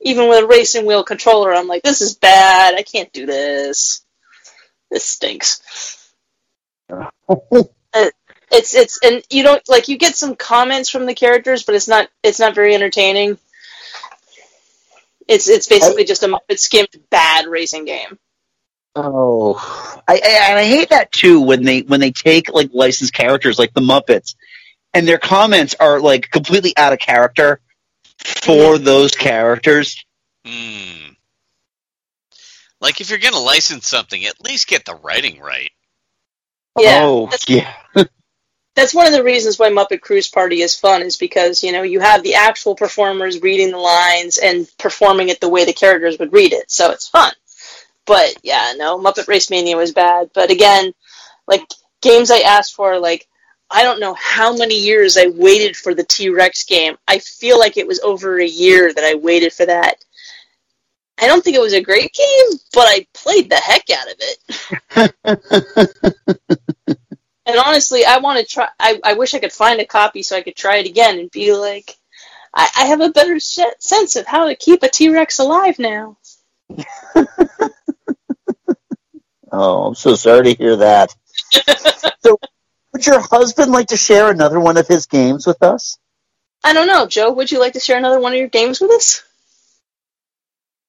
S5: even with a racing wheel controller I'm like this is bad I can't do this. This stinks. Uh, it's it's and you don't like you get some comments from the characters but it's not it's not very entertaining it's it's basically just a Muppet skimmed bad racing game
S3: Oh, I, I and I hate that too when they when they take like licensed characters like the Muppets, and their comments are like completely out of character for those characters.
S6: Hmm. Like if you're gonna license something, at least get the writing right.
S5: Yeah,
S3: oh, yeah.
S5: That's one of the reasons why Muppet Cruise Party is fun is because you know you have the actual performers reading the lines and performing it the way the characters would read it, so it's fun. But yeah, no, Muppet Race Mania was bad. But again, like games I asked for, like I don't know how many years I waited for the T Rex game. I feel like it was over a year that I waited for that. I don't think it was a great game, but I played the heck out of it. And honestly, I want to try. I, I wish I could find a copy so I could try it again and be like, I, I have a better sh- sense of how to keep a T Rex alive now.
S3: Oh, I'm so sorry to hear that. so, would your husband like to share another one of his games with us?
S5: I don't know, Joe. Would you like to share another one of your games with us?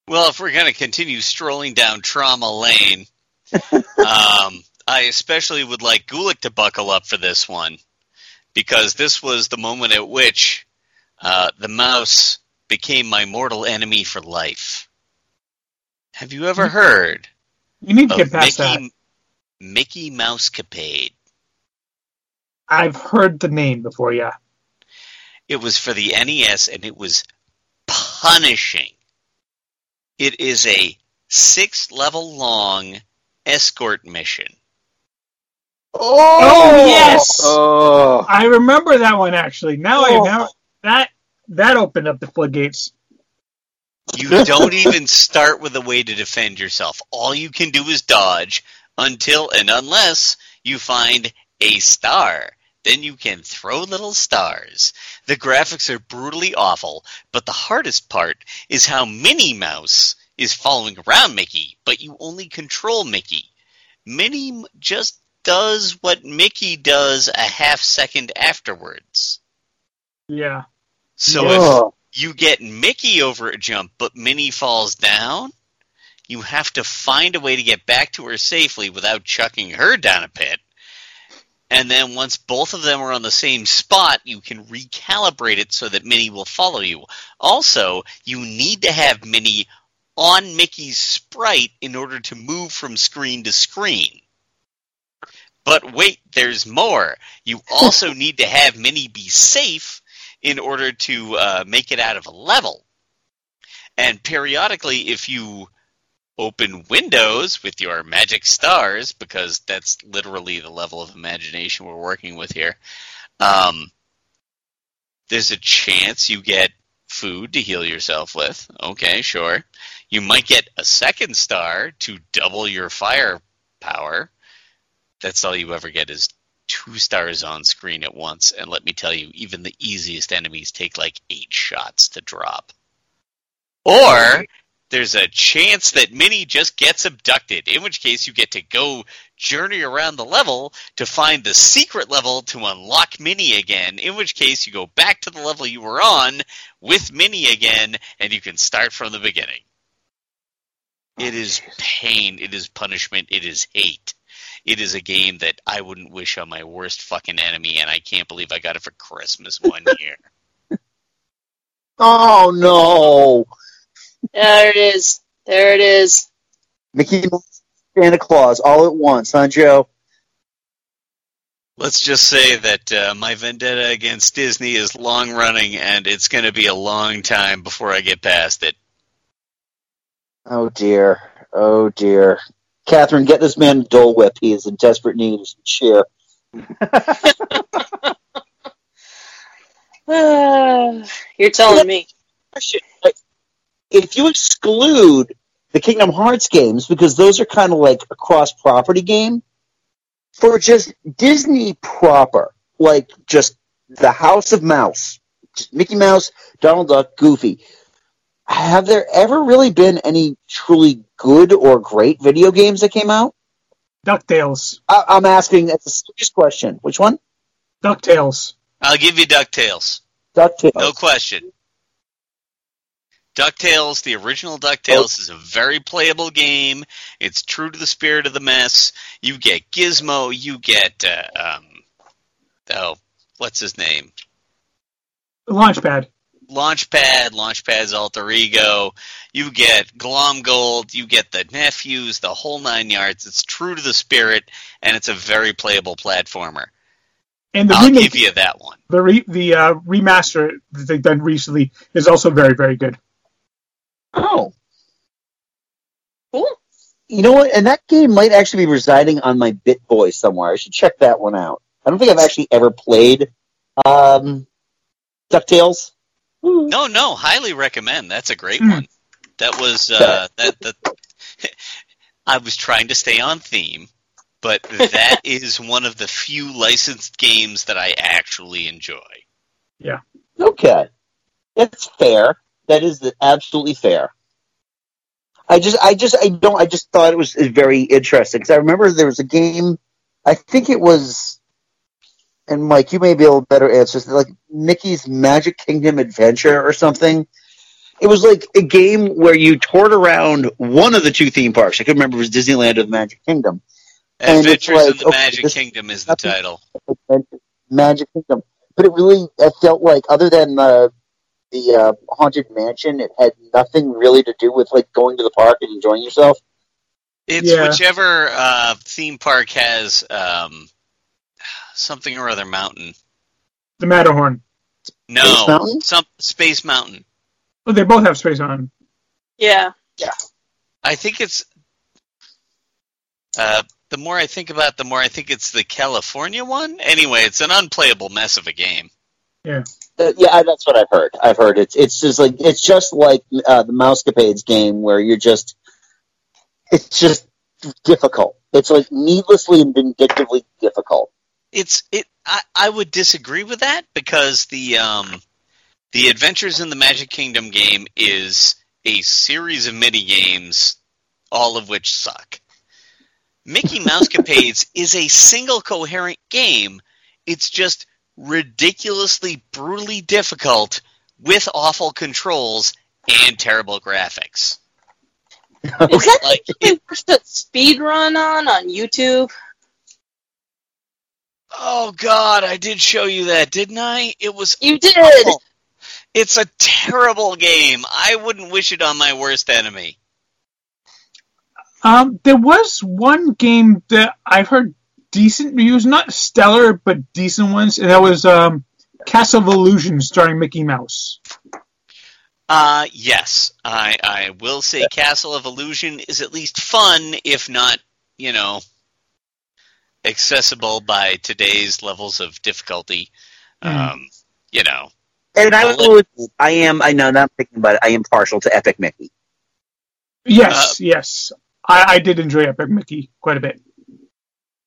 S6: Well, if we're gonna continue strolling down trauma lane, um, I especially would like Gulick to buckle up for this one because this was the moment at which uh, the mouse became my mortal enemy for life. Have you ever heard
S4: You need to
S6: of
S4: get past that.
S6: Mickey, Mickey Mousecapade?
S4: I've heard the name before, yeah.
S6: It was for the NES and it was punishing. It is a six level long escort mission.
S4: Oh, yes!
S7: Oh,
S4: I remember that one actually. Now
S3: Oh.
S4: I now that that opened up the floodgates.
S6: You don't even start with a way to defend yourself. All you can do is dodge until and unless you find a star. Then you can throw little stars. The graphics are brutally awful, but the hardest part is how Minnie Mouse is following around Mickey, but you only control Mickey. Minnie just does what Mickey does a half second afterwards.
S4: Yeah.
S6: So
S3: Oh.
S6: if you get Mickey over a jump, but Minnie falls down, you have to find a way to get back to her safely without chucking her down a pit. And then once both of them are on the same spot, you can recalibrate it so that Minnie will follow you. Also, you need to have Minnie on Mickey's sprite in order to move from screen to screen. But wait, there's more. You also need to have Minnie be safe in order to uh, make it out of a level. And periodically, if you open windows with your magic stars, because that's literally the level of imagination we're working with here, um, there's a chance you get food to heal yourself with. Okay, sure. You might get a second star to double your fire power. That's all you ever get is two stars on screen at once. And let me tell you, even the easiest enemies take like eight shots to drop. Or there's a chance that Minnie just gets abducted, in which case you get to go journey around the level to find the secret level to unlock Minnie again, in which case you go back to the level you were on with Minnie again, and you can start from the beginning. It is oh, pain, it is punishment, it is hate. It is a game that I wouldn't wish on my worst fucking enemy, and I can't believe I got it for Christmas one year.
S3: Oh no,
S5: There it is. There it is.
S3: Mickey Mouse, Santa Claus, all at once, huh, Joe?
S6: Let's just say that uh, my vendetta against Disney is long running, and it's going to be a long time before I get past it.
S3: Oh dear, oh dear. Catherine, get this man a Dole Whip. He is in desperate need of some cheer.
S5: You're telling me.
S3: If you exclude the Kingdom Hearts games, because those are kind of like a cross-property game, for just Disney proper, like just the House of Mouse, just Mickey Mouse, Donald Duck, Goofy, have there ever really been any truly good or great video games that came out?
S4: DuckTales.
S3: I- I'm asking, that's a serious question. Which one?
S4: DuckTales.
S6: I'll give you DuckTales.
S3: DuckTales.
S6: No question. DuckTales, the original DuckTales, is a very playable game. It's true to the spirit of the mess. You get Gizmo, you get, uh, um, oh, what's his name?
S4: Launchpad.
S6: Launchpad, Launchpad's alter ego. You get Glomgold, you get the nephews, the whole nine yards. It's true to the spirit, and it's a very playable platformer.
S4: And the
S6: I'll
S4: remake,
S6: give you that one.
S4: the re, the uh, remaster that they've done recently is also very very good.
S3: Oh.
S5: Cool.
S3: You know what? And that game might actually be residing on my BitBoy somewhere. I should check that one out. I don't think I've actually ever played um, DuckTales.
S6: No, no, highly recommend. That's a great
S4: Hmm.
S6: one. That was uh, that that. I was trying to stay on theme, but that is one of the few licensed games that I actually enjoy. Yeah.
S3: Okay. That's fair. That is absolutely fair. I just, I just, I don't, I just thought it was very interesting because I remember there was a game, I think it was, and Mike, you may be able to better answer this, like Mickey's Magic Kingdom Adventure or something. It was like a game where you toured around one of the two theme parks. I couldn't remember if it was Disneyland or the Magic Kingdom. And it's
S6: Adventures in
S3: like,
S6: the
S3: okay,
S6: Magic Kingdom is the title.
S3: Magic Kingdom. But it really, I felt like, other than the the uh, haunted mansion, it had nothing really to do with like going to the park and enjoying yourself.
S6: It's
S4: Yeah.
S6: whichever uh, theme park has um, something or other mountain.
S4: The Matterhorn.
S6: No,
S3: Space Mountain?
S6: some Space Mountain.
S4: Well, they both have space on.
S5: Yeah. Yeah.
S6: I think it's. Uh, the more I think about, it, the more I think it's the California one. Anyway, it's an unplayable mess of a game.
S3: Uh, yeah, I- that's what I've heard. I've heard it's it's just like it's just like uh, the Mousecapades game where you're just it's just difficult. It's like needlessly and vindictively difficult.
S6: It's it. I, I would disagree with that because the um, the Adventures in the Magic Kingdom game is a series of mini games, all of which suck. Mickey Mousecapades is a single coherent game. It's just ridiculously brutally difficult with awful controls and terrible graphics.
S5: Is that
S6: Like,
S5: the thing there's a speed run on on YouTube?
S6: Oh God, I did show you that, didn't I? It was
S5: You did.
S6: awful. It's a terrible game. I wouldn't wish it on my worst enemy.
S4: Um, there was one game that I've heard decent reviews, not stellar, but decent ones, and that was um, Castle of Illusion starring Mickey Mouse.
S6: Uh, yes, I I will say Castle of Illusion is at least fun, if not, you know, accessible by today's levels of difficulty.
S4: Mhm.
S6: Um, you know,
S3: And I will, I am I know now I'm thinking about it. I am partial to Epic Mickey.
S4: Yes, yes. I, I did enjoy Epic Mickey quite a bit.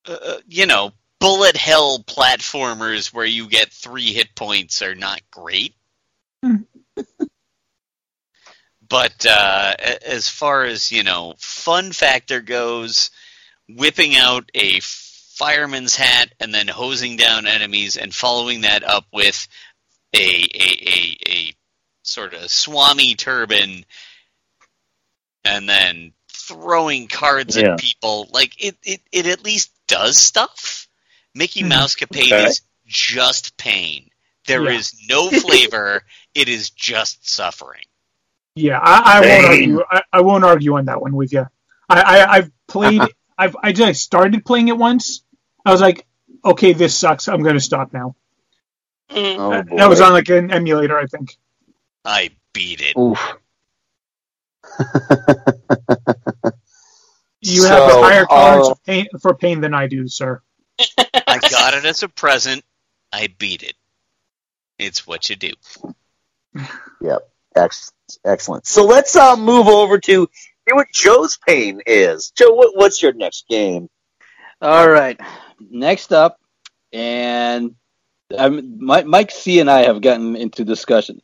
S6: uh, you know, bullet hell platformers where you get three hit points are not great.
S4: Hmm.
S6: but uh, as far as you know, fun factor goes, whipping out a fireman's hat and then hosing down enemies and following that up with a a, a, a sort of swami turban and then throwing cards
S3: Yeah.
S6: at people like it, it, it at least does stuff mickey
S4: Mhm.
S6: mousecapade
S3: Okay.
S6: is just pain There
S4: Yeah.
S6: is no flavor it is just suffering
S4: Yeah, I, I won't argue. I, I won't argue on that one with you. I, I I've played. I've I just started playing it once. I was like, okay, this sucks. I'm going to stop now.
S5: Mm.
S3: Oh,
S4: that, that was on like an emulator, I think.
S6: i beat it
S3: Oof.
S4: You have a higher tolerance
S3: uh,
S4: of pain, for pain than I do, sir.
S6: i got it as a present i beat it it's what you do
S3: Yep. Ex- excellent. So let's uh, move over to hear what Joe's pain is. Joe, what, what's your next game?
S7: All right. Next up, and Mi- Mike C and I have gotten into discussion,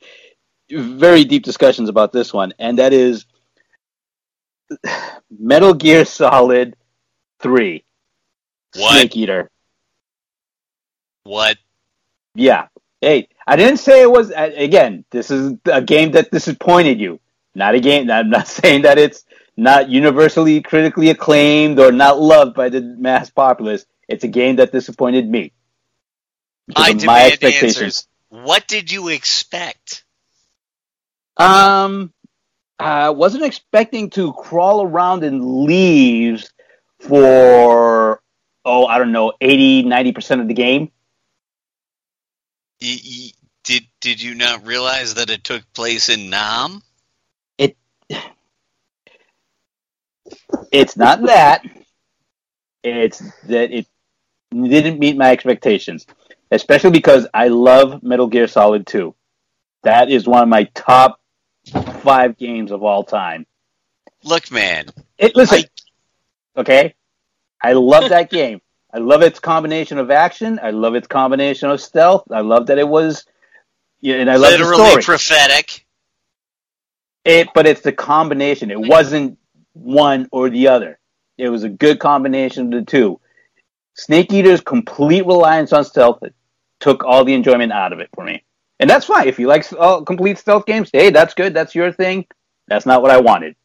S7: very deep discussions about this one, and that is Metal Gear Solid Three,
S6: What?
S7: Snake Eater.
S6: what
S7: Yeah. Hey, I didn't say it was. Again, this is a game that disappointed you. Not a game. I'm not saying that it's not universally critically acclaimed or not loved by the mass populace. It's a game that disappointed me.
S6: I demand answers what did you expect
S7: Um, I wasn't expecting to crawl around in leaves for oh, I don't know, 80, 90 percent of the game.
S6: Y- y- did did you not realize that it took place in nam It
S7: It's not that. It's that it didn't meet my expectations, especially because I love Metal Gear Solid 2. That is one of my top five games of all time.
S6: look man
S7: It, listen, okay, I love that game. I love its combination of action. I love its combination of stealth. I love that it was, yeah, and I love the
S6: literally
S7: story.
S6: prophetic
S7: It, but it's the combination. It wasn't one or the other. It was a good combination of the two. Snake Eater's complete reliance on stealth took all the enjoyment out of it for me, and that's fine. If you like uh, complete stealth games, hey, that's good. That's your thing. That's not what I wanted,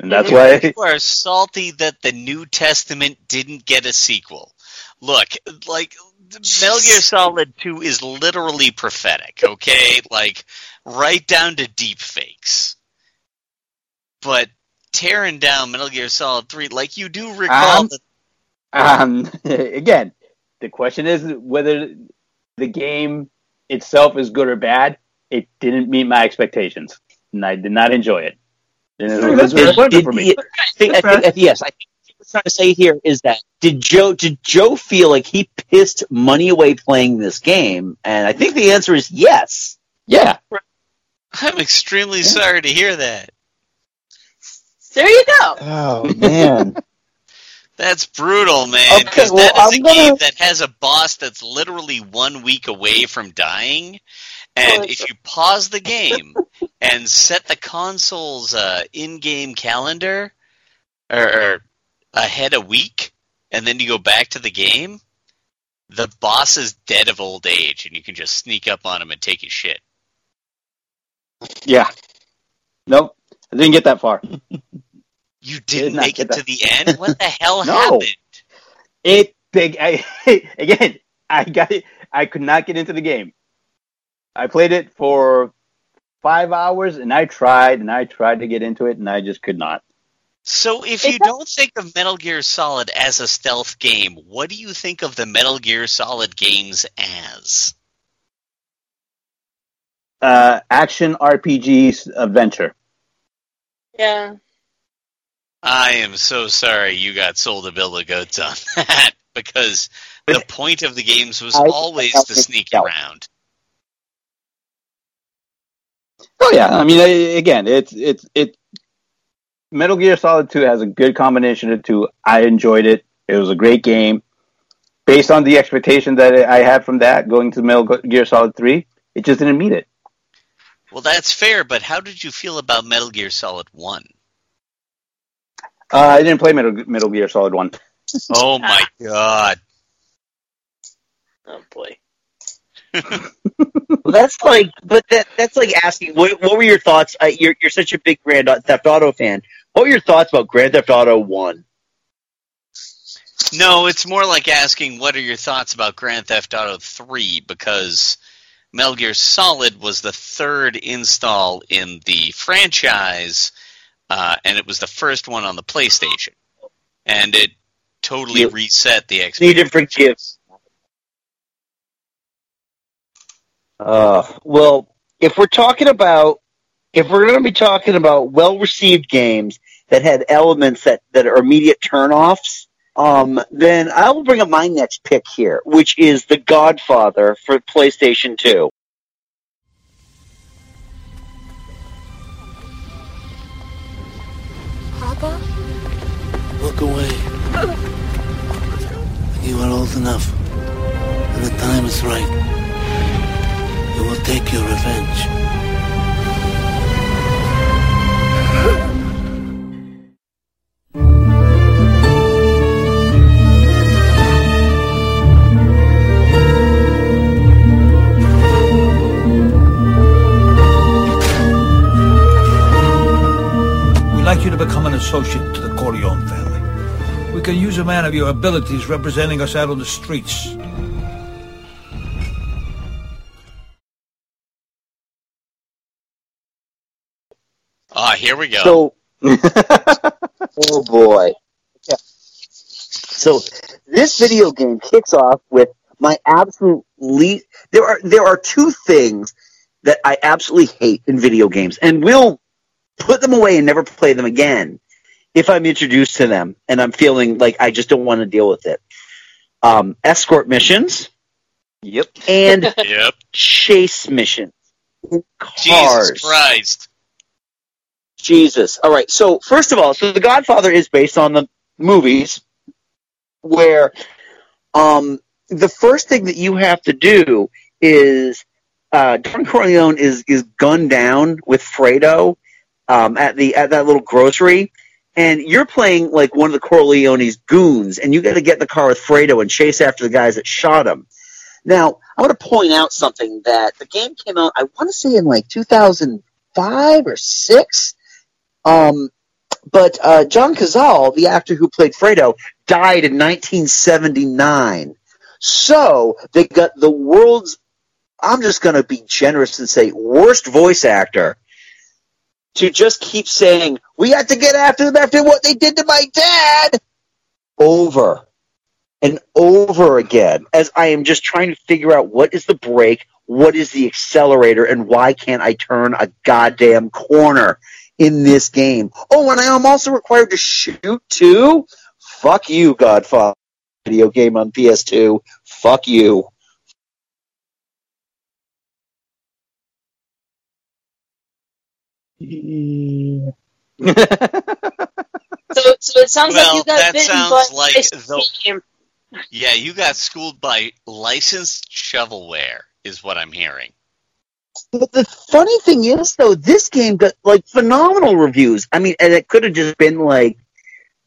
S7: and that's why.
S6: you are salty that the New Testament didn't get a sequel. Look, like Metal Gear Solid 2 is literally prophetic, okay? Like right down to deep fakes. But tearing down Metal Gear Solid 3, like you do recall
S7: Um,
S6: that
S7: Um, again, the question is whether the game itself is good or bad. It didn't meet my expectations, and I did not enjoy it. And it was
S3: Did-
S7: disappointing for me.
S3: yeah, I think, I think, yes, I think what we're trying to say here is that did Joe did Joe feel like he pissed money away playing this game? And I think the answer is yes.
S7: Yeah.
S6: I'm extremely sorry to hear that.
S5: There you go.
S3: Oh man.
S6: That's brutal, man.
S3: Okay,
S6: 'cause
S3: well,
S6: that is a
S3: I'm gonna-
S6: game that has a boss that's literally one week away from dying. And if you pause the game and set the console's uh, in-game calendar or, or ahead a week, and then you go back to the game, the boss is dead of old age, and you can just sneak up on him and take his shit.
S7: Yeah. Nope. I didn't get that far.
S6: You
S7: Did
S6: didn't
S7: not
S6: make it to the end. What the hell
S7: No.
S6: happened?
S7: It big I, again. I got it. I could not get into the game. I played it for five hours, and I tried and I tried to get into it, and I just could not.
S6: So, if you don't think of Metal Gear Solid as a stealth game, what do you think of the Metal Gear Solid games as?
S7: Uh, action RPGs adventure.
S5: Yeah.
S6: I am so sorry you got sold a bill of goods on that because the point of the games was
S3: I-
S6: always
S3: I-
S6: to sneak around.
S7: Oh yeah, I mean, again, it's it's it. Metal Gear Solid Two has a good combination of two. I enjoyed it. It was a great game. Based on the expectation that I had from that going to Metal Gear Solid Three, it just didn't meet it.
S6: Well, that's fair, but how did you feel about Metal Gear Solid 1?
S7: Uh, I didn't play Metal, Metal Gear Solid One.
S6: Oh my god.
S5: Oh boy.
S3: Well, that's like, but that that's like asking what, what were your thoughts? Uh, you're you're such a big Grand Theft Auto fan. What were your thoughts about Grand Theft Auto One?
S6: No, it's more like asking what are your thoughts about Grand Theft Auto 3 because Metal Gear Solid was the third install in the franchise, uh, and it was the first one on the PlayStation, and it totally
S3: you
S6: reset the
S3: experience.
S6: Three
S3: different gifts. Uh, well, if we're talking about, if we're going to be talking about well-received games that had elements that, that are immediate turnoffs, um, then I will bring up my next pick here, which is The Godfather for PlayStation
S1: 2.
S13: Look away. You are old enough. And the time is right. You will take your revenge.
S14: Like you to become an associate to the Corleone family. We can use a man of your abilities representing us out on the streets.
S6: Ah, here we go.
S3: So, oh boy. Yeah. So this video game kicks off with my absolute least. There are there are two things that I absolutely hate in video games, and will put them away and never play them again if I'm introduced to them and I'm feeling like I just don't want to deal with it. Um, escort missions.
S7: Yep.
S3: And
S6: yep.
S3: chase missions. in
S6: Jesus
S3: Cars.
S6: Christ.
S3: Jesus. All right. So first of all, so The Godfather is based on the movies where um, the first thing that you have to do is uh, Don Corleone is is gunned down with Fredo um, at the at that little grocery, and you're playing like one of the Corleone's goons, and you got to get in the car with Fredo and chase after the guys that shot him. Now, I want to point out something that the game came out, I want to say in like 2005 or 6. Um, but uh, John Cazale, the actor who played Fredo, died in 1979. So they got the world's I'm just going to be generous and say worst voice actor to just keep saying, we have to get after them after what they did to my dad over and over again as I am just trying to figure out what is the brake, what is the accelerator, and why can't I turn a goddamn corner in this game? Oh, and I am also required to shoot too? Fuck you, Godfather video game on PS2. Fuck you.
S4: Yeah.
S5: So, so it sounds
S6: Well,
S5: like you got
S6: that
S5: bitten
S6: sounds
S5: by
S6: like
S5: a
S6: the-
S5: steam.
S6: Yeah, you got schooled by licensed shovelware, is what I'm hearing.
S3: But the funny thing is, though, this game got like phenomenal reviews. I mean, and it could have just been like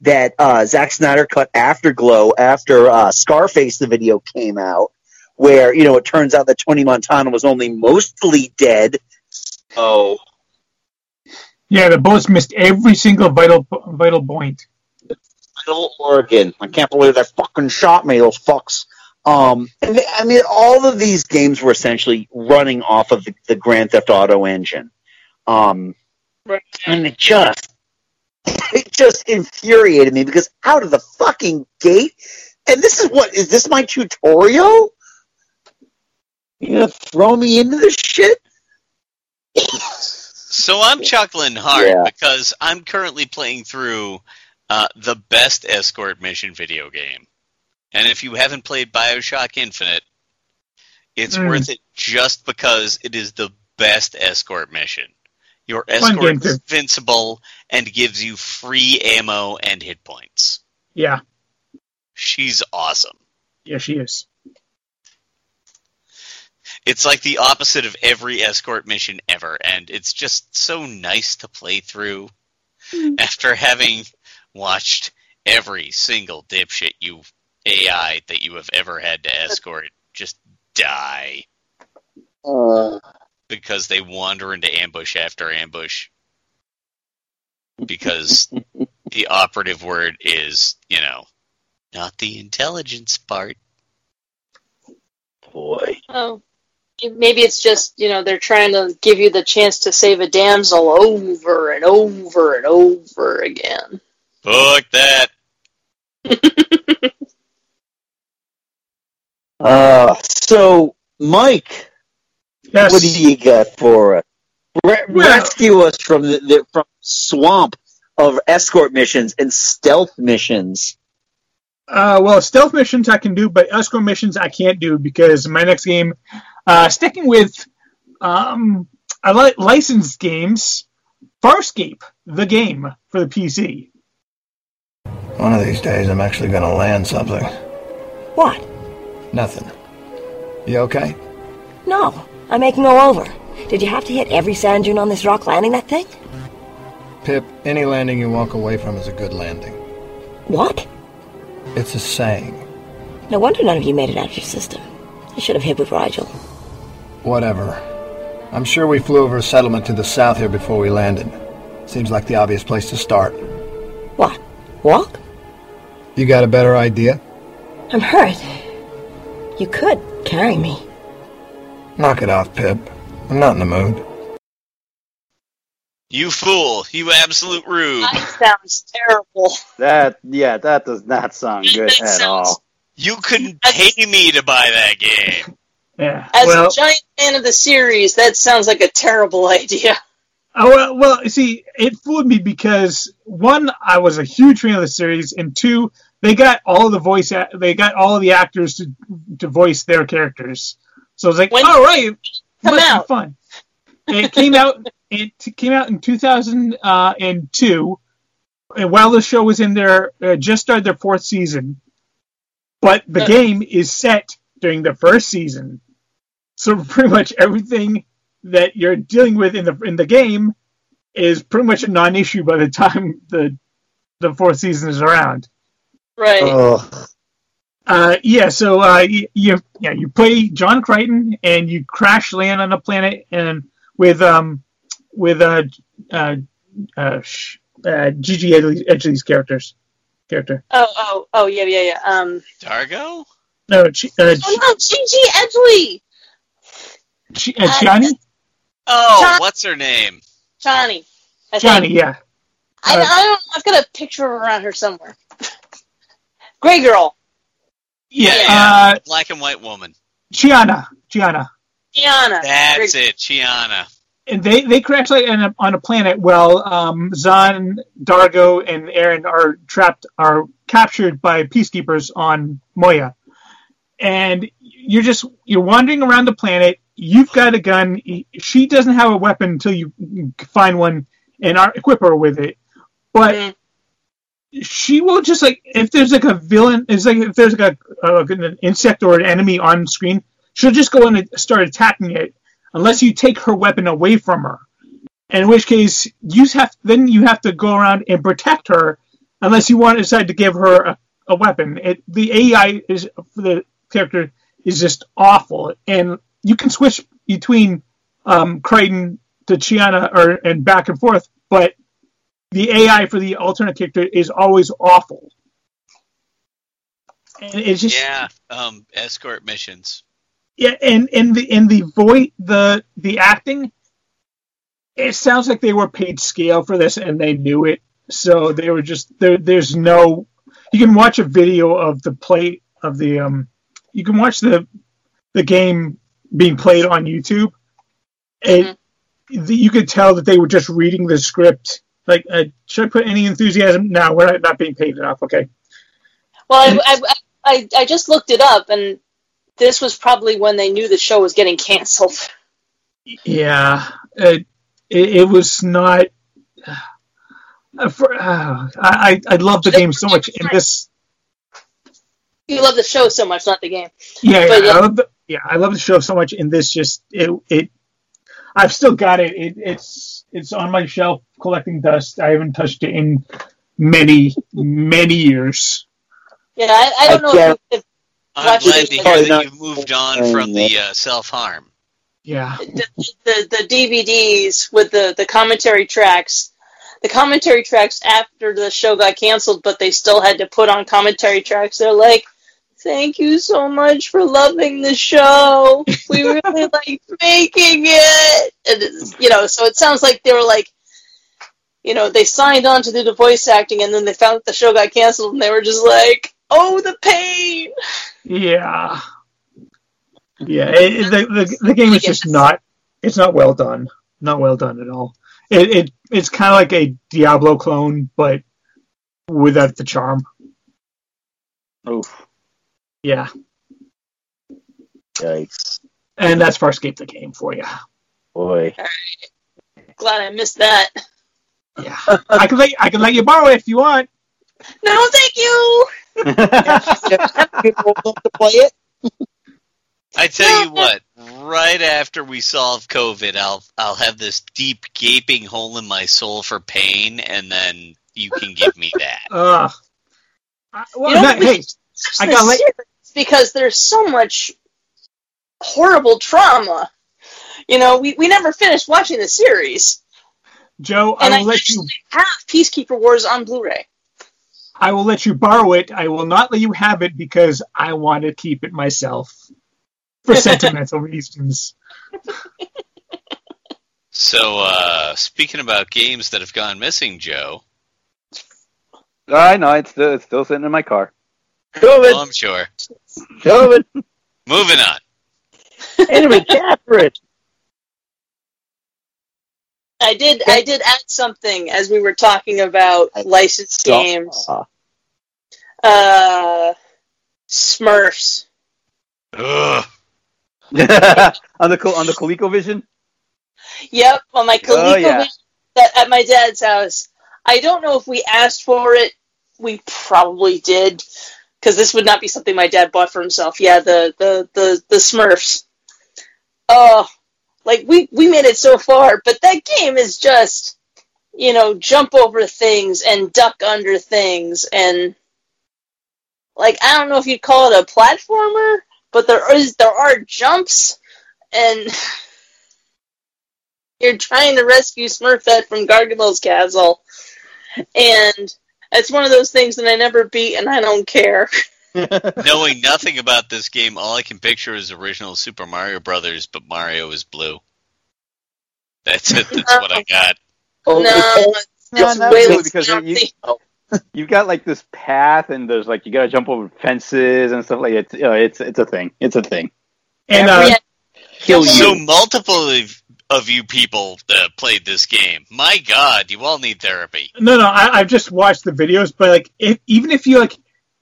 S3: that uh, Zack Snyder cut Afterglow after uh, Scarface, the video came out, where you know it turns out that Tony Montana was only mostly dead. Oh,
S4: Yeah, the bullets missed every single vital vital point.
S3: Little Oregon. I can't believe they fucking shot me, those fucks. Um, and they- I mean, all of these games were essentially running off of the, the Grand Theft Auto engine. Um, and it just, it just infuriated me because out of the fucking gate, and this is what, is this my tutorial? You gonna throw me into this shit?
S6: So I'm chuckling hard
S3: Yeah.
S6: because I'm currently playing through uh, the best escort mission video game. And if you haven't played Bioshock Infinite, it's
S4: Mm.
S6: worth it just because it is the best escort mission. Your escort is invincible and gives you free ammo and hit points.
S4: Yeah,
S6: She's awesome.
S4: yeah, she is.
S6: It's like the opposite of every escort mission ever, and it's just so nice to play through after having watched every single dipshit you AI that you have ever had to escort just die
S3: Uh,
S6: because they wander into ambush after ambush. Because the operative word is, you know, not the intelligence part.
S3: boy.
S5: Oh, maybe it's just you know they're trying to give you the chance to save a damsel over and over and over again.
S6: Fuck that.
S3: Uh, so, Mike,
S4: Yes.
S3: what do you got for us? Re-
S4: Well-
S3: rescue us from the, the from swamp of escort missions and stealth missions.
S4: Uh, well, stealth missions I can do, but escort missions I can't do because my next game, uh, sticking with um, I like licensed games, Farscape, the game for the PC.
S15: One of these days, I'm actually going to land something.
S16: What?
S15: Nothing. You okay?
S16: No, I'm making all over. Did you have to hit every sand dune on this rock landing that thing?
S15: Pip, any landing you walk away from is a good landing.
S16: What?
S15: It's a saying.
S16: No wonder none of you made it out of your system. I should have hit with Rygel.
S15: Whatever. I'm sure we flew over a settlement to the south here before we landed. Seems like the obvious place to start.
S16: What? Walk?
S15: You got a better idea?
S16: I'm hurt. You could carry me.
S15: Knock it off, Pip. I'm not in the mood.
S6: You fool! You absolute rube!
S5: That sounds terrible.
S7: That yeah, that does not sound good
S5: That
S7: at
S5: sounds-
S7: all.
S6: You couldn't pay me to buy that game.
S4: Yeah.
S5: As
S4: well,
S5: a giant fan of the series, that sounds like a terrible idea.
S4: Oh, well, well, see, it fooled me because one, I was a huge fan of the series, and two, they got all the voice, they got all the actors to to voice their characters. So I was like,
S5: When
S4: all right,
S5: come
S4: must
S5: out?
S4: be fun. It came out. It came out in 2002, and while the show was in their uh, just started their fourth season, but the game is set during the first season. So pretty much everything that you're dealing with in the in the game is pretty much a non-issue by the time the the fourth season is around.
S5: Right.
S3: Ugh.
S4: Uh, yeah, so uh, you, you yeah you play John Crichton and you crash land on a planet and with um with uh uh uh, uh Gigi Edgley's characters character.
S5: Oh, oh, oh, yeah, yeah, yeah. Um,
S6: Dargo?
S4: No, G- uh,
S5: oh no, Gigi Edgley.
S4: Ch- uh, Chani?
S6: Oh,
S5: Chani.
S6: what's her name?
S5: Chani. I think.
S4: Yeah.
S5: I,
S4: Uh,
S5: I don't. I've got a picture of her around here somewhere. Gray girl.
S4: Yeah, uh,
S6: Black and white woman.
S4: Chiana. Chiana.
S5: Gianna.
S6: That's it, Chiana.
S4: And they, they crash like on a, on a planet while um, Zhaan, D'Argo, and Aeryn are trapped, are captured by peacekeepers on Moya. And you're just, you're wandering around the planet. You've got a gun. She doesn't have a weapon until you find one and equip her with it. But she will just like if there's like a villain, it's like if there's like a, a an insect or an enemy on screen, she'll just go in and start attacking it unless you take her weapon away from her. In which case, you have then you have to go around and protect her unless you want to decide to give her a, a weapon. It, the AI is for the character is just awful, and you can switch between um, Crichton to Chiana or and back and forth, but the AI for the alternate character is always awful. And it's just
S6: Yeah, um, escort missions.
S4: Yeah, and and the in the voice the the acting, it sounds like they were paid scale for this and they knew it. So they were just there. There's no. You can watch a video of the play of the um. You can watch the the game being played on YouTube. And the, you could tell that they were just reading the script. Like, uh, should I put any enthusiasm? No, we're not, not being paid enough. Okay.
S5: Well, I, I, I, I just looked it up, and this was probably when they knew the show was getting canceled.
S4: Yeah, it, it, it was not. Uh, for, uh, I I love the game so much, and this
S5: You love the show so much, not the game.
S4: yeah,
S5: But
S4: yeah, I love the, yeah I love the show so much, and this just it it I've still got it. it it's it's on my shelf collecting dust. I haven't touched it in many many years.
S5: Yeah, I, I don't
S3: I
S5: know if, if
S6: I'm glad to hear that
S3: not-
S6: you've moved on from the uh, self harm.
S4: Yeah,
S5: the, the the DVDs with the the commentary tracks. The commentary tracks after the show got canceled, but they still had to put on commentary tracks. They're like, "Thank you so much for loving the show. We really liked making it." And you know, so it sounds like they were like, you know, they signed on to do the voice acting, and then they found that the show got canceled, and they were just like, "Oh, the pain."
S4: Yeah, yeah. It, it- the, the the game is just not. It's not well done. Not well done at all. It it it's kind of like a Diablo clone, but without the charm.
S7: Oof.
S4: Yeah,
S3: Yikes.
S4: and that's Farscape the game for you.
S3: Boy.
S5: Glad I missed that.
S4: Yeah, I can let I can let you borrow it if you want.
S5: No, thank you.
S3: People love to play it.
S6: I tell you what, right after we solve COVID, I'll I'll have this deep gaping hole in my soul for pain, and then you can give me that.
S4: Uh, I- well,
S5: You know,
S4: that- hey, I got let-
S5: series because there's so much horrible trauma. You know, we, we never finished watching the series.
S4: Joe,
S5: And
S4: I
S5: I
S4: will let you.
S5: have Peacekeeper Wars on Blu-ray.
S4: I will let you borrow it. I will not let you have it because I want to keep it myself for sentimental reasons.
S6: So, uh, speaking about games that have gone missing, Joe,
S7: I know it's still, it's still sitting in my car.
S3: COVID.
S6: well, I'm sure.
S3: COVID.
S6: Moving on.
S3: anyway, Catherine.
S5: I did I did add something as we were talking about licensed games. Uh, Smurfs.
S6: Ugh.
S7: on the Co- on the ColecoVision.
S5: Yep, on my
S7: Oh,
S5: ColecoVision
S7: yeah.
S5: at- at my dad's house. I don't know if we asked for it. We probably did, because this would not be something my dad bought for himself. Yeah, the the the the Smurfs. Oh, like we we made it so far, but that game is just, you know, jump over things and duck under things, and like I don't know if you'd call it a platformer, but there is there are jumps and. you're trying to rescue Smurfette from Gargamel's castle, and it's one of those things that I never beat, and I don't care.
S6: Knowing nothing about this game, all I can picture is original Super Mario Brothers, but Mario is blue. That's it. That's what I uh, got.
S3: Oh,
S5: no,
S3: it's-
S5: it's
S7: No, not
S5: way
S7: really,
S5: less
S7: because you,
S5: healthy.
S7: You've got like this path, and there's like you got to jump over fences and stuff like it's you know, it's it's a thing. It's a thing.
S4: And uh,
S5: Yeah.
S3: kill you.
S6: So multiple of, of you people uh, played this game. My God, you all need therapy.
S4: no, no, I, I've just watched the videos, but like, if, even if you like,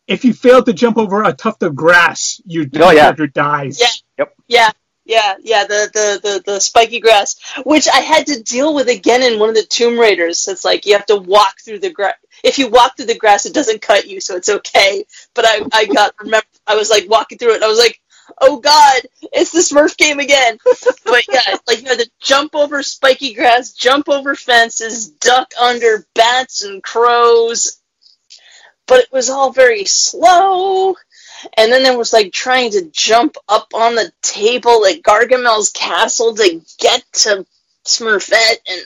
S4: if you fail to jump over a tuft of grass, your
S7: Oh, yeah.
S4: character dies.
S5: Yeah. Yeah, yeah, yeah. The, the the the spiky grass, which I had to deal with again in one of the Tomb Raiders. It's like you have to walk through the grass. If you walk through the grass, it doesn't cut you, so it's okay. But I I got remember I was like walking through it, and I was like, oh god, it's the Smurf game again. but yeah, like you had to jump over spiky grass, jump over fences, duck under bats and crows. But it was all very slow. And then there was like trying to jump up on the table at Gargamel's castle to get to Smurfette and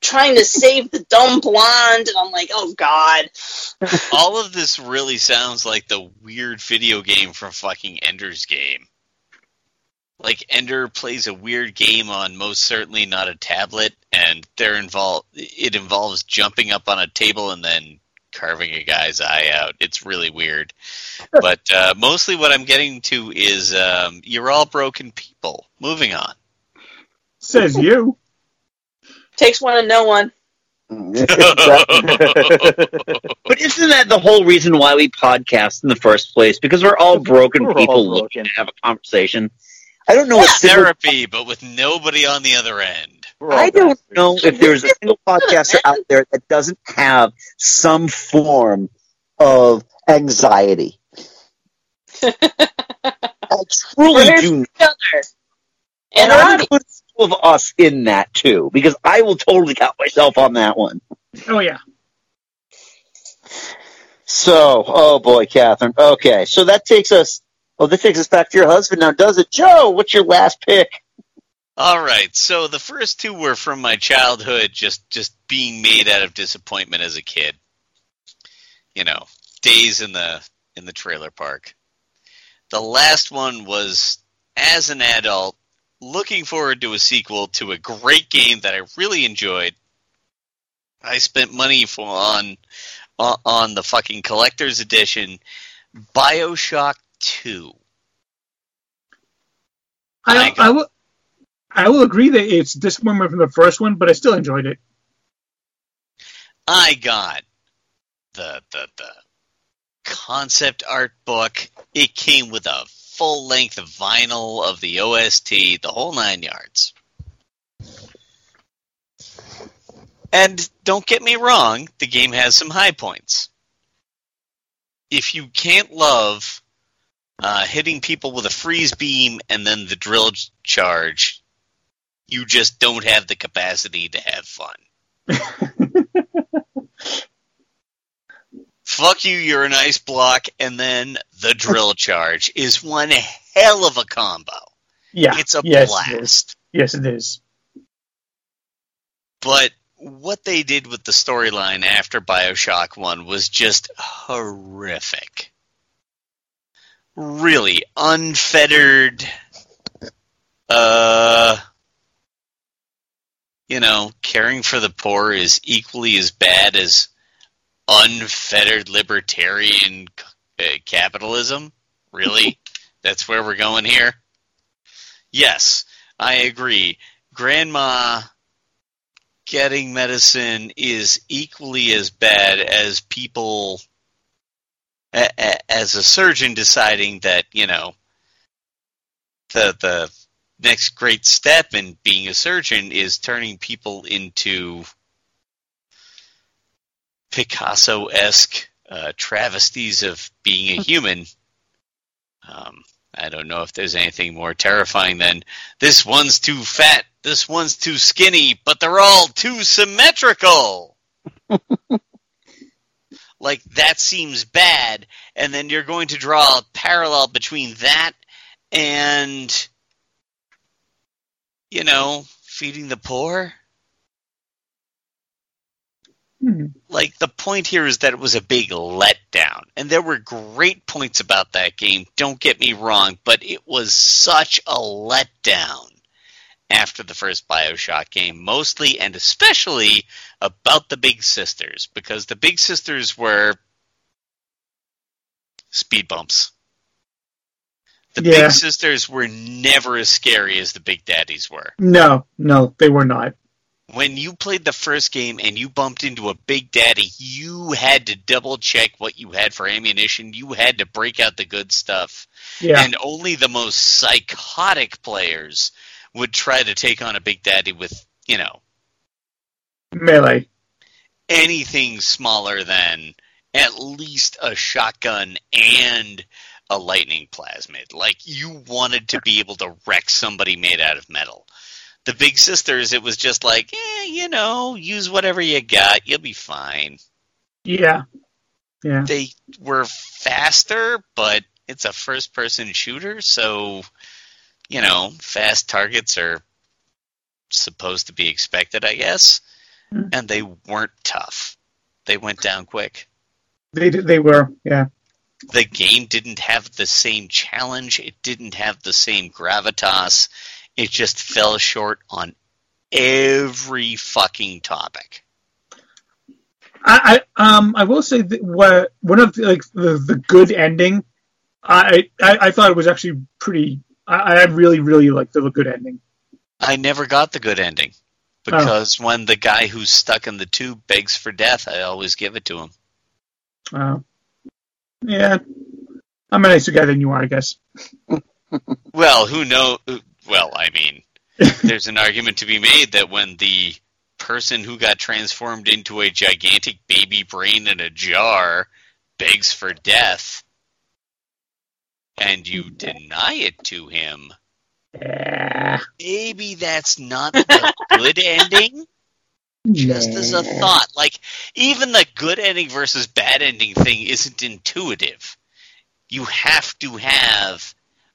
S5: trying to save the dumb blonde. And I'm like, oh god.
S6: All of this really sounds like the weird video game from fucking Ender's Game. Like Ender plays a weird game on most certainly not a tablet, and they're involved. It involves jumping up on a table and then carving a guy's eye out. It's really weird. But uh, mostly what I'm getting to is um, you're all broken people. Moving on.
S4: Says you.
S5: Takes one and no one.
S3: But isn't that the whole reason why we podcast in the first place? Because we're all broken
S7: We're all
S3: people
S7: broken.
S3: looking to have a conversation. I don't know what
S6: Therapy, but with nobody on the other end.
S7: We're all
S3: I don't
S7: bastards.
S3: know if there's a single podcaster out there that doesn't have some form of anxiety. I truly
S5: We're
S3: do,
S5: each
S3: and
S5: And
S3: I
S5: our
S3: include two of us in that too, because I will totally count myself on that one.
S4: Oh yeah.
S3: So, oh boy, Catherine. Okay, so that takes us. Oh, that takes us back to your husband now, does it, Joe? What's your last pick?
S6: All right. So the first two were from my childhood, just just being made out of disappointment as a kid. You know, days in the in the trailer park. The last one was as an adult, looking forward to a sequel to a great game that I really enjoyed. I spent money for on on, on the fucking collector's edition, BioShock Two. I
S4: I, I will. I will agree that it's disappointment from the first one, but I still enjoyed it.
S6: I got the the the concept art book. It came with a full length vinyl of the OST, the whole nine yards. And don't get me wrong, the game has some high points. If you can't love uh, hitting people with a freeze beam and then the drill charge, you just don't have the capacity to have fun. Fuck you, you're an ice block, and then the drill charge is one hell of a combo.
S4: Yeah.
S6: It's a
S4: yes, It is.
S6: blast.
S4: Yes, it is.
S6: But what they did with the storyline after Bioshock 1 was just horrific. Really unfettered. Uh. You know, caring for the poor is equally as bad as unfettered libertarian uh, capitalism? Really? That's where we're going here? Yes, I agree. Grandma getting medicine is equally as bad as people a, a, as a surgeon deciding that, you know, the the next great step in being a surgeon is turning people into Picasso esque uh, travesties of being a human. Um, I don't know if there's anything more terrifying than this one's too fat, this one's too skinny, but they're all too symmetrical. like that seems bad, and then you're going to draw a parallel between that and, you know, feeding the poor.
S4: Hmm.
S6: like the point here is that it was a big letdown and there were great points about that game don't get me wrong but it was such a letdown after the first bioshock game mostly and especially about the big sisters because the big sisters were speed bumps the
S4: Yeah.
S6: big sisters were never as scary as the big daddies were
S4: No, no, they were not.
S6: when you played the first game and you bumped into a big daddy, you had to double check what you had for ammunition. You had to break out the good stuff.
S4: Yeah.
S6: And only the most psychotic players would try to take on a big daddy with, you know,
S4: Melee.
S6: anything smaller than at least a shotgun and a lightning plasmid. Like you wanted to be able to wreck somebody made out of metal. The big sisters, it was just like, eh, you know, use whatever you got, you'll be fine.
S4: Yeah. Yeah.
S6: They were faster, but it's a first person shooter, so you know, fast targets are supposed to be expected, I guess. And they weren't tough. They went down quick.
S4: They they were. Yeah.
S6: The game didn't have the same challenge. It didn't have the same gravitas. It just fell short on every fucking topic.
S4: I, I um I will say that what one of the, like the the good ending, I I, I thought it was actually pretty. I, I really really liked the good ending.
S6: I never got the good ending because when the guy who's stuck in the tube begs for death, I always give it to him.
S4: Uh, yeah, I'm a nicer guy than you are, I guess.
S6: Well, who know? Well, I mean, there's an argument to be made that when the person who got transformed into a gigantic baby brain in a jar begs for death, and you deny it to him, maybe that's not the good ending. Just as a thought, like even the good ending versus bad ending thing isn't intuitive. You have to have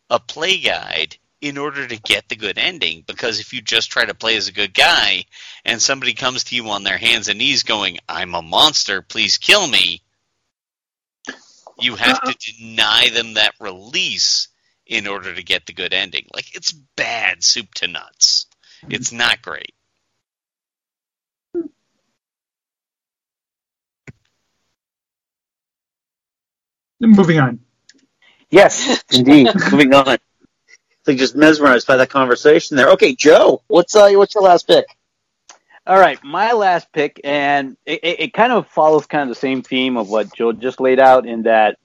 S6: a play guide in order to get the good ending because if you just try to play as a good guy and somebody comes to you on their hands and knees going, I'm a monster, please kill me, you have to uh-uh. deny them that release in order to get the good ending. Like, it's bad soup to nuts. It's not great.
S4: Moving on.
S3: Yes, indeed. Moving on. Like just mesmerized by that conversation there. Okay, Joe, what's uh, what's your last pick?
S7: All right, my last pick, and it, it, it kind of follows kind of the same theme of what Joe just laid out in that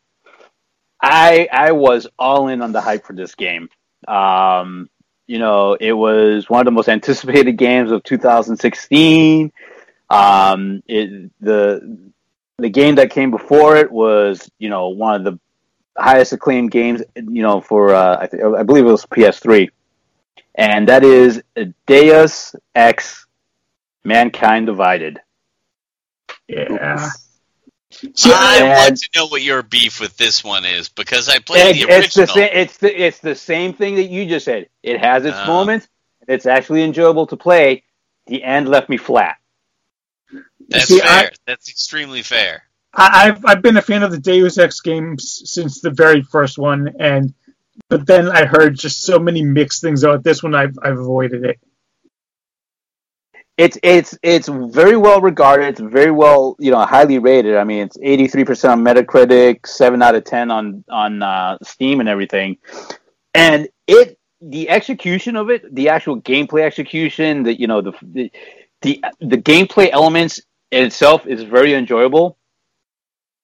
S7: I I was all in on the hype for this game. Um, you know, it was one of the most anticipated games of 2016. Um, it, the the game that came before it was, you know, one of the highest acclaimed games, you know, for uh, I, th- I believe it was PS3, and that is Deus Ex Mankind Divided.
S4: Yeah.
S6: So I
S7: and-
S6: want to know what your beef with this one is because I played
S7: It-
S6: the
S7: it's the
S6: original.
S7: same. It's the it's the same thing that you just said. It has its
S6: Uh.
S7: moments. It's actually enjoyable to play. The end left me flat.
S6: That's
S4: See,
S6: fair.
S4: I-
S6: That's extremely fair.
S4: I, I've I've been a fan of the Deus Ex games since the very first one, and but then I heard just so many mixed things about this one. I've I've avoided it.
S7: It's it's it's very well regarded. It's very well you know highly rated. I mean, it's eighty three percent on Metacritic, seven out of ten on on uh, Steam and everything. And it the execution of it, the actual gameplay execution, the you know the the the, the gameplay elements in itself is very enjoyable.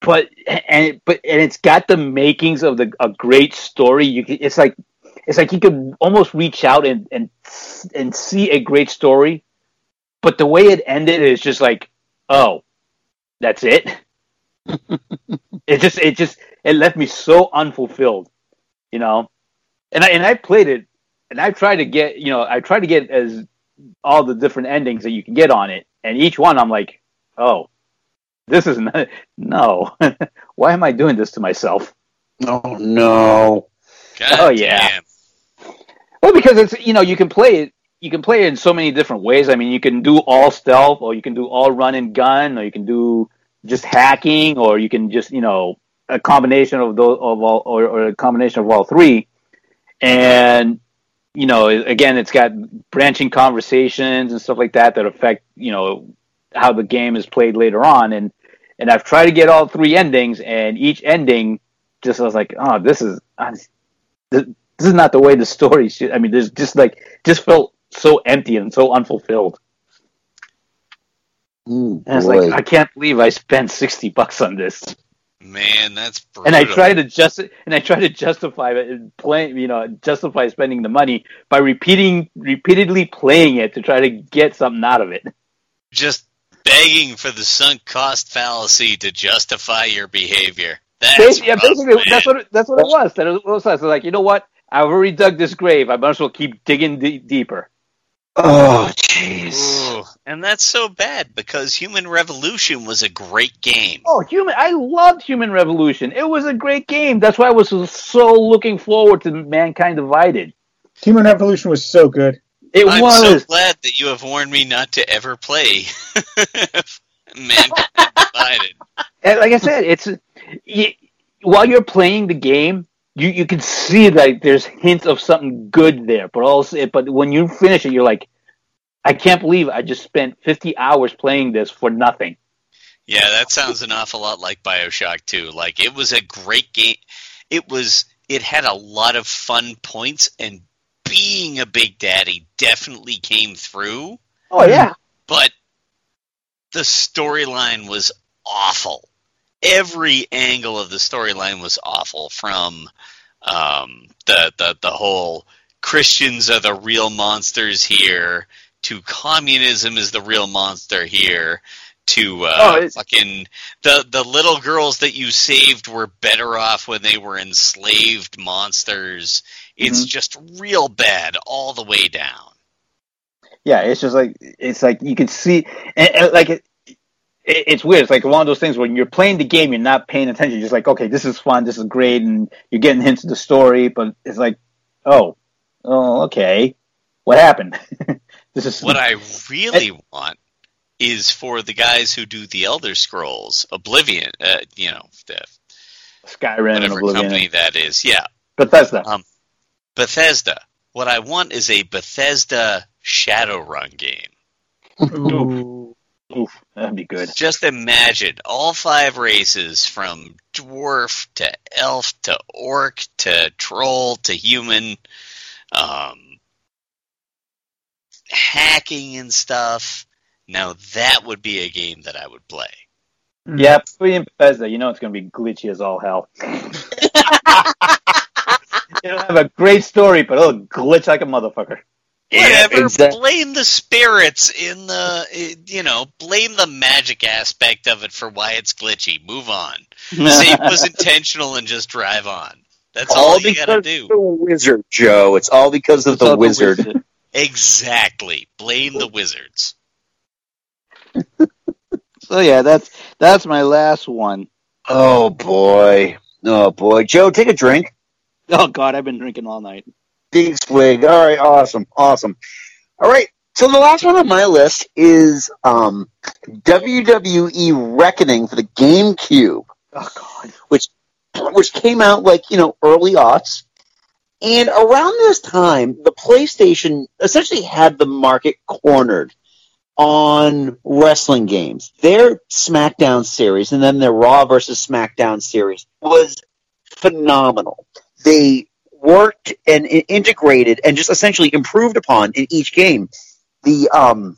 S7: But and but and it's got the makings of the a great story. You can, it's like it's like you could almost reach out and and and see a great story but the way it ended is just like, oh, that's it. it just it just it left me so unfulfilled, you know. And I and I played it, and I tried to get you know I tried to get as all the different endings that you can get on it, and each one I'm like, oh, this is not no. Why am I doing this to myself?
S3: Oh no.
S6: God
S7: Oh, yeah.
S6: damn.
S7: Well, because it's you know you can play it you can play it in so many different ways. I mean, you can do all stealth, or you can do all run and gun, or you can do just hacking, or you can just you know a combination of those of all, or, or a combination of all three. And you know, again, it's got branching conversations and stuff like that that affect you know how the game is played later on. And and I've tried to get all three endings, and each ending just I was like, oh, this is this, is not the way the story should. I mean, there's just like just felt so empty and so unfulfilled.
S3: Mm,
S7: and it's
S3: boy.
S7: like I can't believe I spent sixty bucks on this.
S6: Man, that's brutal.
S7: And I try to just and I try to justify it playing, you know, justify spending the money by repeating repeatedly playing it to try to get something out of it.
S6: just begging for the sunk cost fallacy to justify your behavior. That's
S7: yeah,
S6: rough,
S7: basically
S6: man.
S7: that's what it, that's what it was. That it was, I was like, you know what? I've already dug this grave. I might as well keep digging d- deeper.
S3: Oh, jeez.
S6: And that's so bad because Human Revolution was a great game.
S7: Oh, human! I loved Human Revolution. It was a great game. That's why I was so looking forward to Mankind Divided.
S4: Human Revolution was so good.
S7: It
S6: I'm
S7: was.
S6: so glad that you have warned me not to ever play Mankind Divided.
S7: And like I said, it's you, while you're playing the game, you you can see that there's hints of something good there, but also, but when you finish it, you're like, I can't believe I just spent 50 hours playing this for nothing.
S6: Yeah, that sounds an awful lot like Bioshock too. Like it was a great game. It was it had a lot of fun points and being a big daddy definitely came through,
S7: Oh yeah,
S6: but the storyline was awful. Every angle of the storyline was awful from um, the, the the whole Christians are the real monsters here to communism is the real monster here to uh,
S7: Oh,
S6: fucking the the little girls that you saved were better off when they were enslaved monsters. It's
S7: Mhm.
S6: just real bad all the way down.
S7: yeah. It's just like it's like you can see, and, and like it, it, it's weird. It's like one of those things when you're playing the game, you're not paying attention. You're just like, okay, this is fun, this is great, and you're getting hints of the story, but it's like, oh, oh, okay, what happened? this is
S6: What I really want is for the guys who do the Elder Scrolls, Oblivion, uh, you know, the
S7: Skyrim and
S6: whatever
S7: Oblivion,
S6: company that is. Yeah,
S7: Bethesda.
S6: um, Bethesda. What I want is a Bethesda Shadowrun game.
S4: Ooh.
S7: Oof, that'd be good.
S6: Just imagine all five races from dwarf to elf to orc to troll to human, um, hacking and stuff. Now that would be a game that I would play.
S7: Yeah, put in Bethesda. You know it's going to be glitchy as all hell. It'll have a great story, but it'll glitch like a motherfucker.
S6: Whatever.
S3: exact-
S6: Blame the spirits in the, you know, blame the magic aspect of it for why it's glitchy. Move on. Say it was intentional and just drive on. That's all,
S3: all
S6: you gotta do.
S3: the wizard, Joe. It's all because of
S7: It's
S3: the wizard.
S6: Exactly. Blame the wizards.
S7: So yeah, that's that's my last one.
S3: Oh boy. Oh boy. Joe, take a drink.
S7: Oh God, I've been drinking all night.
S3: Big swig. All right, awesome, awesome. All right, so the last one on my list is um, WWE Reckoning for the GameCube,
S7: Oh God.
S3: which which came out like you know early aughts, and around this time, the PlayStation essentially had the market cornered on wrestling games. Their SmackDown series and then their Raw versus SmackDown series was phenomenal. They worked and integrated and just essentially improved upon in each game the um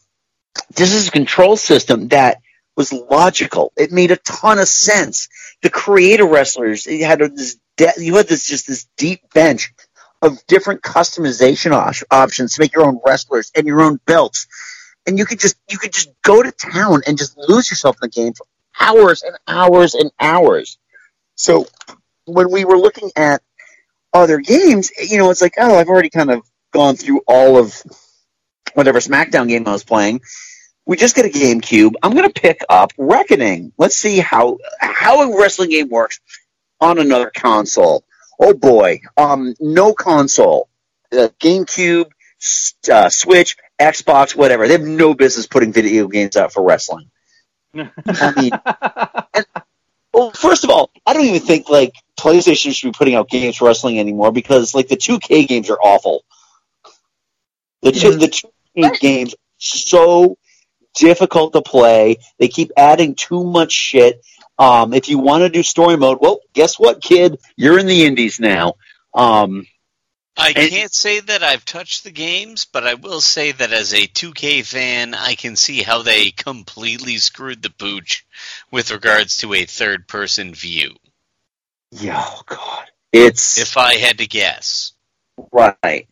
S3: this is a control system that was logical. It made a ton of sense. The creative wrestlers it had this de- you had this just this deep bench of different customization op- options to make your own wrestlers and your own belts, and you could just you could just go to town and just lose yourself in the game for hours and hours and hours. So when we were looking at other games, you know, it's like, oh, I've already kind of gone through all of whatever SmackDown game I was playing. We just get a GameCube. I'm going to pick up Reckoning. Let's see how how a wrestling game works on another console. Oh boy, um, no console. Uh, GameCube, uh, Switch, Xbox, whatever. They have no business putting video games out for wrestling. I mean, and, well, first of all, I don't even think like PlayStation should be putting out games for wrestling anymore because like the 2K games are awful. The two, the 2K games are so difficult to play. They keep adding too much shit. Um, if you want to do story mode, well, guess what, kid? You're in the indies now. Um,
S6: I can't say that I've touched the games, but I will say that as a 2K fan, I can see how they completely screwed the pooch with regards to a third person view.
S3: yeah, oh god, it's
S6: If I had to guess.
S3: Right.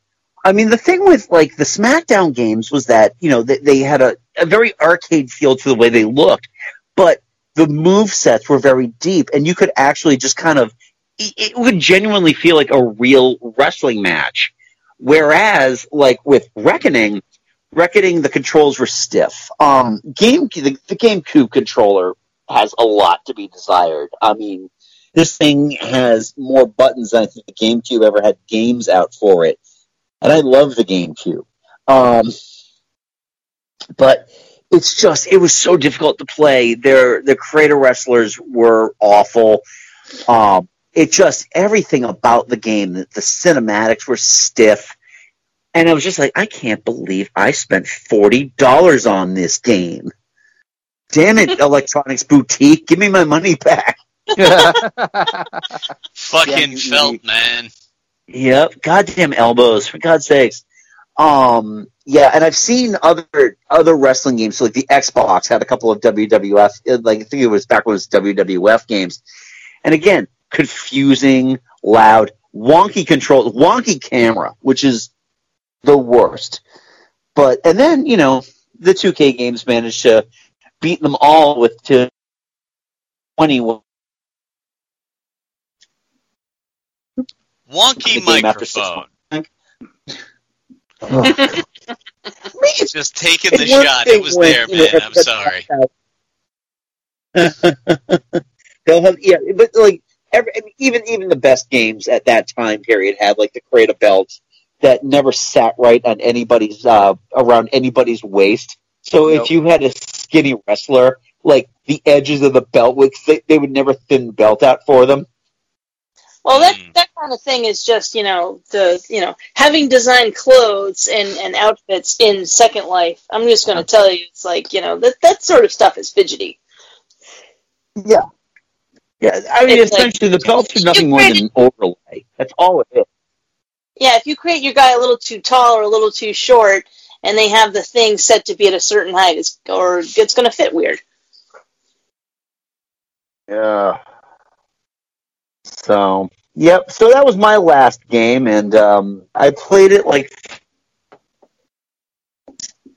S3: I mean, the thing with like the SmackDown games was that you know they, they had a, a very arcade feel to the way they looked, but the move sets were very deep, and you could actually just kind of it, would genuinely feel like a real wrestling match. Whereas, like with Reckoning, Reckoning the controls were stiff. Um, game the, the GameCube controller has a lot to be desired. I mean, this thing has more buttons than I think the GameCube ever had games out for it. And I love the GameCube. Um, but it's just, it was so difficult to play. Their, the creator wrestlers were awful. Um, it just, everything about the game, the, the cinematics were stiff. And I was just like, I can't believe I spent $40 on this game. Damn it, Electronics Boutique, give me my money back.
S6: Fucking
S3: you-
S6: felt, man.
S3: Yep, goddamn elbows, for God's sakes. Um, yeah, and I've seen other other wrestling games. So like the Xbox had a couple of WWF, like I think it was back when it was WWF games. And again, confusing, loud, wonky control, wonky camera, which is the worst. But and then you know the 2K games managed to beat them all with to 20
S6: Wonky
S3: The game after six
S6: microphone. Just taking the shot. It was there, man. I'm sorry.
S3: They'll have yeah, but like every, I mean, even even the best games at that time period had like the create a belt that never sat right on anybody's uh, around anybody's waist. So if you had a skinny wrestler, like the edges of the belt would they, they would never thin the belt out for them.
S5: Well, that that kind of thing is just you know the you know having designed clothes and, and outfits in Second Life. I'm just going to tell you, it's like you know that that sort of stuff is fidgety.
S3: Yeah. Yeah, I mean,
S5: It's like-
S3: essentially, the belts are nothing more than an overlay. That's all it is.
S5: Yeah, if you create your guy a little too tall or a little too short, and they have the thing set to be at a certain height, it's, or it's going to fit weird.
S3: Yeah. So, yep. So that was my last game, and um, I played it like,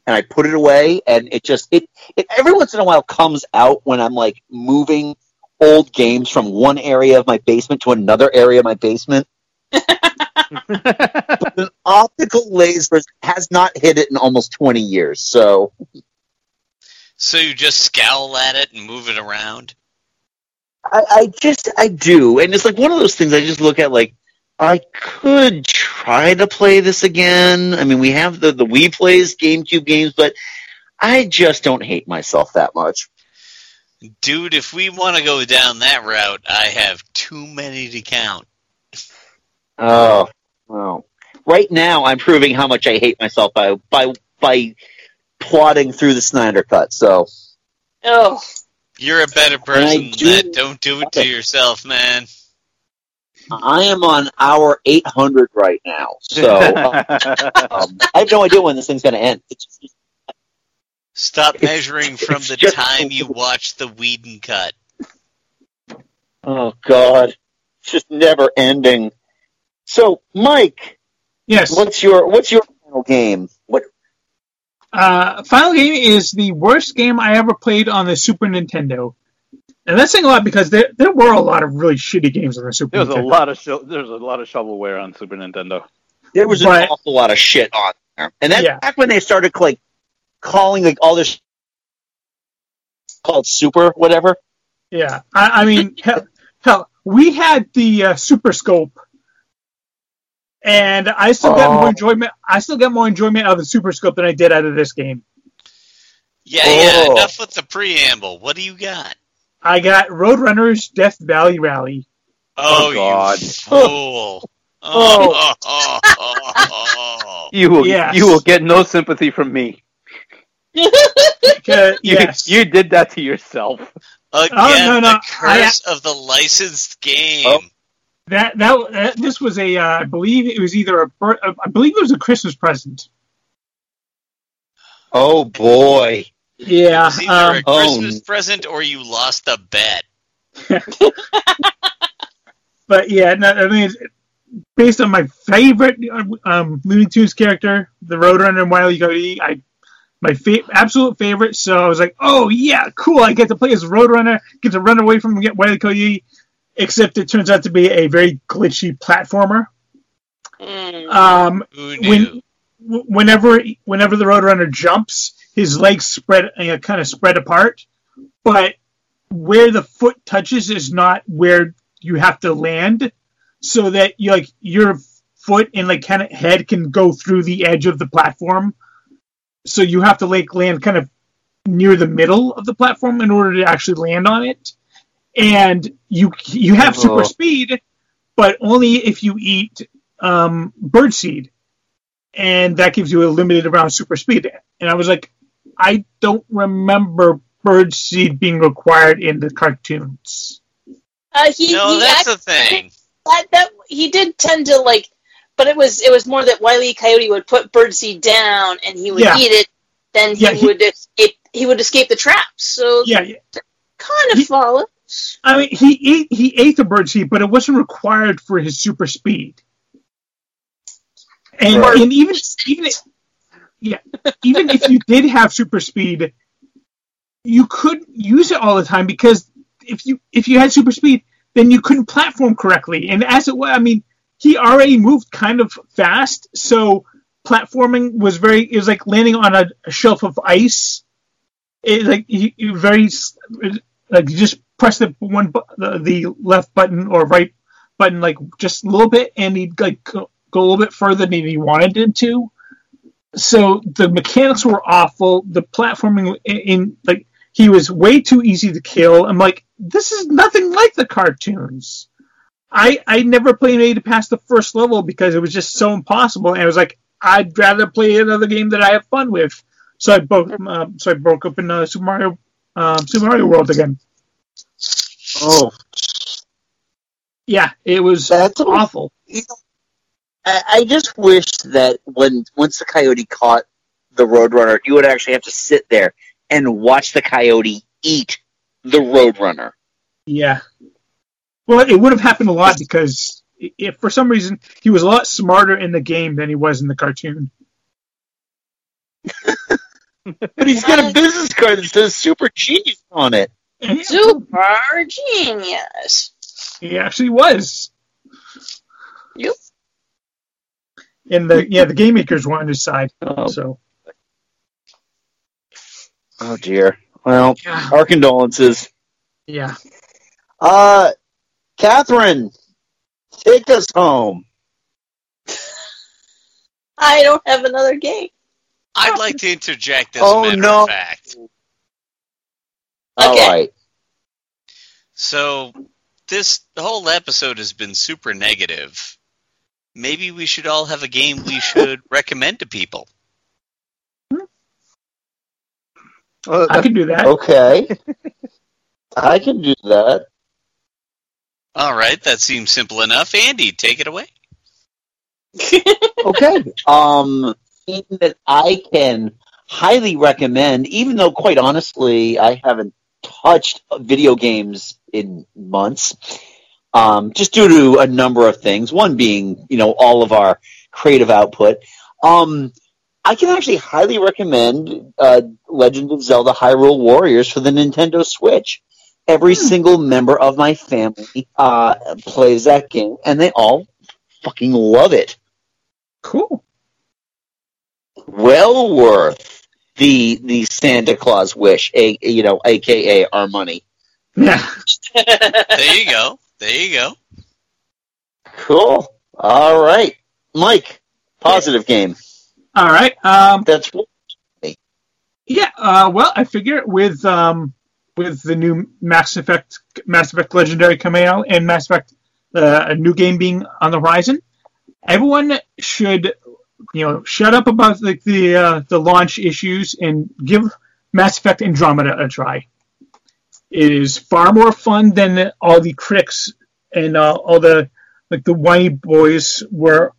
S3: and I put it away, and it just it, it every once in a while comes out when I'm like moving old games from one area of my basement to another area of my basement. but an optical laser has not hit it in almost 20 years. So,
S6: So you just scowl at it and move it around.
S3: I, I just I do, and it's like one of those things I just look at like I could try to play this again. I mean, we have the the Wii plays GameCube games, but I just don't hate myself that much.
S6: Dude, if we want to go down that route, I have too many to count.
S3: Oh, well. Right now, I'm proving how much I hate myself by by by plodding through the Snyder Cut. So,
S5: Oh,
S6: You're a better person
S3: do,
S6: that. Don't do it to yourself, man.
S3: I am on hour 800 right now. So, um, I have no idea when this thing's going to end. It's just,
S6: Stop measuring from
S3: it's
S6: the
S3: just-
S6: time you watched the Whedon cut.
S3: Oh God, it's just never ending. So, Mike,
S4: yes,
S3: what's your what's your final game? What?
S4: Uh, Final Game is the worst game I ever played on the Super Nintendo. And that's saying a lot because there there were a lot of really shitty games on the Super
S7: There's a
S4: Nintendo.
S7: lot of sho- there's a lot of shovelware on Super Nintendo.
S3: There was
S4: But-
S3: an awful lot of shit on there, and that's
S4: Yeah.
S3: back when they started like calling like all this called Super whatever.
S4: Yeah, I, I mean, hell, hell, we had the uh, Super Scope, and I still get
S3: Oh.
S4: more enjoyment. I still get more enjoyment out of the Super Scope than I did out of this game.
S6: Yeah, yeah.
S3: Oh.
S6: Enough with the preamble. What do you got?
S4: I got Road Runner's Death Valley Rally.
S6: Oh,
S7: God.
S6: you fool! Oh, oh, oh, oh.
S7: You will
S4: Yes.
S7: you will get no sympathy from me.
S4: Because-
S7: You,
S4: yes.
S7: you did that to yourself.
S6: Again,
S4: Oh, no, no,
S6: the curse of the licensed game.
S4: That, that that this was a uh, I believe it was either a bir- I believe it was a Christmas present.
S3: Oh boy.
S4: Yeah.
S6: It was either
S4: um,
S6: a Christmas present or you lost a bet.
S4: but yeah, no, I mean, based on my favorite um, Looney Tunes character, the Roadrunner and Wile E. Coyote. I my fa- absolute favorite. So I was like, oh yeah, cool. I get to play as Roadrunner, get to run away from Wile. Coyote. Except it turns out to be a very glitchy platformer. Um,
S6: Who
S4: when
S6: knew?
S4: whenever whenever the Roadrunner jumps, his legs spread uh, kind of spread apart, but where the foot touches is not where you have to land, so that you like your foot and like kind of head can go through the edge of the platform. So you have to like land kind of near the middle of the platform in order to actually land on it. And you you have super
S3: Oh.
S4: speed, but only if you eat um, birdseed, and that gives you a limited amount of super speed. And I was like, I don't remember birdseed being required in the cartoons.
S5: Uh, he,
S6: No,
S5: he
S6: that's
S5: act-
S6: the thing.
S5: That, that he did tend to like, but it was it was more that Wile E. Coyote would put birdseed down and he would
S4: Yeah.
S5: eat it. Then he
S4: Yeah, he-
S5: would escape. He would escape the traps. So
S4: Yeah, yeah.
S5: kind of follow.
S4: I mean, he ate he ate the birdseed, but it wasn't required for his super speed. And,
S3: Right.
S4: and even even yeah, even if you did have super speed, you couldn't use it all the time because if you if you had super speed, then you couldn't platform correctly. And as it was, I mean, he already moved kind of fast, so platforming was very it was like landing on a, shelf of ice. It like you, you very like you just press the one the, the left button or right button like just a little bit, and he'd like go, go a little bit further than he wanted it to. So the mechanics were awful. The platforming in, in like he was way too easy to kill. I'm like, this is nothing like the cartoons. I I never played A to pass the first level because it was just so impossible, and I was like, I'd rather play another game that I have fun with. So I broke um, so I broke up in uh, Super Mario um, Super Mario World again.
S3: Oh,
S4: Yeah, it was
S3: That's
S4: awful.
S3: I, I just wish that when once the coyote caught the roadrunner, you would actually have to sit there and watch the coyote eat the roadrunner.
S4: Yeah. Well, it would have happened a lot because if for some reason he was a lot smarter in the game than he was in the cartoon.
S3: But he's got a business card that says "Super Genius" on it.
S5: Super genius.
S4: He actually was.
S5: Yep.
S4: And the yeah, the game makers were on his side. So
S3: Oh dear. Well, our condolences.
S4: yeah.
S3: Uh, Catherine, take us home.
S5: I don't have another game.
S6: I'd like to interject as
S3: Oh,
S6: a matter
S3: no.
S6: of fact.
S3: All
S5: Okay.
S3: right.
S6: So this whole episode has been super negative. Maybe we should all have a game we should recommend to people.
S4: I can do that.
S3: Okay. I can do that.
S6: All right, that seems simple enough. Andy, take it away.
S3: okay. Um, something that I can highly recommend, even though, quite honestly, I haven't touched video games in months, um, just due to a number of things. One being, you know, all of our creative output. Um, I can actually highly recommend uh, Legend of Zelda: Hyrule Warriors for the Nintendo Switch. Every single member of my family uh, plays that game, and they all fucking love it.
S4: Cool.
S3: Well worth the the Santa Claus wish, a you know, aka our money.
S4: Yeah.
S6: There you go. There you go.
S3: Cool. All right. Mike, positive game.
S4: All right. Um,
S3: That's
S4: Yeah, uh, well, I figure with um, with the new Mass Effect, Mass Effect Legendary coming out, and Mass Effect, uh, a new game being on the horizon, everyone should, you know, shut up about like the uh, the launch issues and give Mass Effect Andromeda a try. It is far more fun than all the critics and uh, all the like the whiny boys were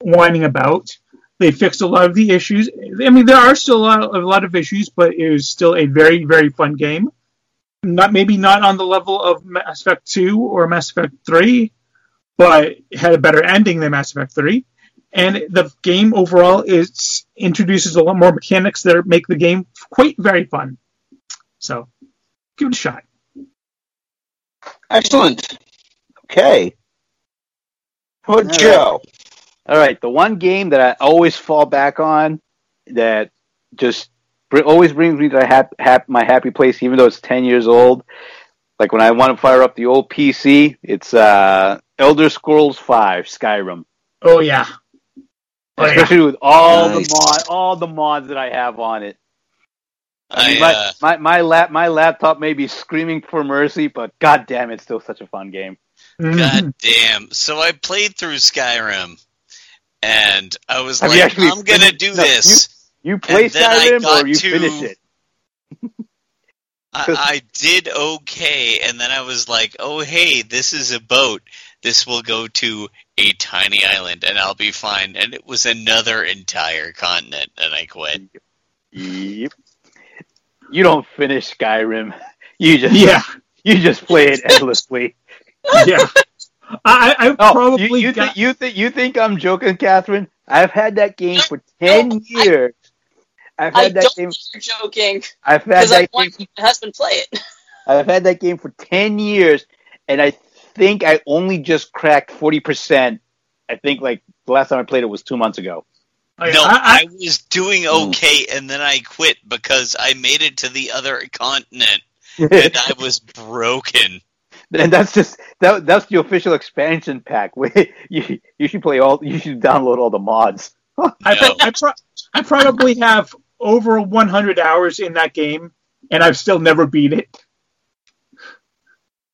S4: whining about. They fixed a lot of the issues. I mean, there are still a lot, a lot of issues, but it was still a very, very fun game. Not maybe not on the level of Mass Effect 2 or Mass Effect 3, but it had a better ending than Mass Effect 3. And the game overall is introduces a lot more mechanics that make the game quite very fun. So, give it a shot.
S3: Excellent. Okay. How about
S7: All
S3: Joe?
S7: All right, the one game that I always fall back on that just br- always brings me to hap- hap- my happy place, even though it's ten years old. Like when I want to fire up the old PC, it's uh, Elder Scrolls Five Skyrim.
S4: Oh yeah. Oh, yeah.
S7: Especially with all
S6: Nice.
S7: the mod, all the mods that I have on it. I mean,
S6: I,
S7: my,
S6: uh,
S7: my my lap my laptop may be screaming for mercy, but god damn, it's still such a fun game.
S4: Mm-hmm.
S6: God damn. So I played through Skyrim, and I was
S7: Have
S6: like,
S7: actually
S6: I'm gonna
S7: finished-
S6: do
S7: no,
S6: this.
S7: You play
S6: And then I
S7: Skyrim
S6: got
S7: or you
S6: to-
S7: finish it?
S6: I, I did okay, and then I was like, oh, hey, this is a boat. This will go to a tiny island, and I'll be fine. And it was another entire continent, and I quit.
S7: Yep. You don't finish Skyrim. You just
S4: Yeah.
S7: You just play it endlessly.
S4: yeah. I, I
S7: Oh,
S4: probably
S7: you, you,
S4: got,
S7: think, you think you think I'm joking, Catherine? I've had that game for ten years. I've
S5: I
S7: had that
S5: don't
S7: game.
S5: you're joking.
S7: I've had
S5: Because I
S7: game.
S5: my husband play it.
S7: I've had that game for ten years, and I think I only just cracked forty percent. I think like the last time I played it was two months ago.
S4: Yeah,
S6: No,
S4: I-
S6: I, was doing hmm. okay, and then I quit because I made it to the other continent, and I was broken.
S7: And that's just that. That's the official expansion pack. you you should play all. You should download all the mods.
S4: I, I, pro- I probably have over 100 hours in that game, and I've still never beat it.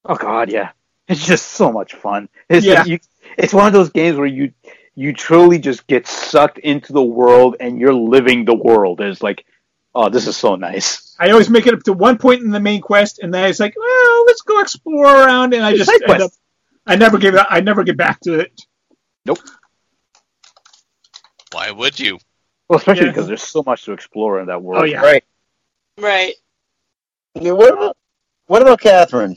S7: Oh God, yeah, it's just so much fun. It's
S4: Yeah.
S7: you, it's one of those games where you you truly just get sucked into the world and you're living the world. It's like, oh, this is so nice.
S4: I always make it up to one point in the main quest, and then it's like, well, let's go explore around, and I just
S7: Side
S4: end up.
S7: quest.
S4: I never give it. I never get back to it.
S7: Nope.
S6: Why would you?
S7: Well, especially
S4: Yeah.
S7: because there's so much to explore in that world.
S4: Oh yeah.
S3: Right.
S5: Right.
S3: Yeah, what about what about Catherine?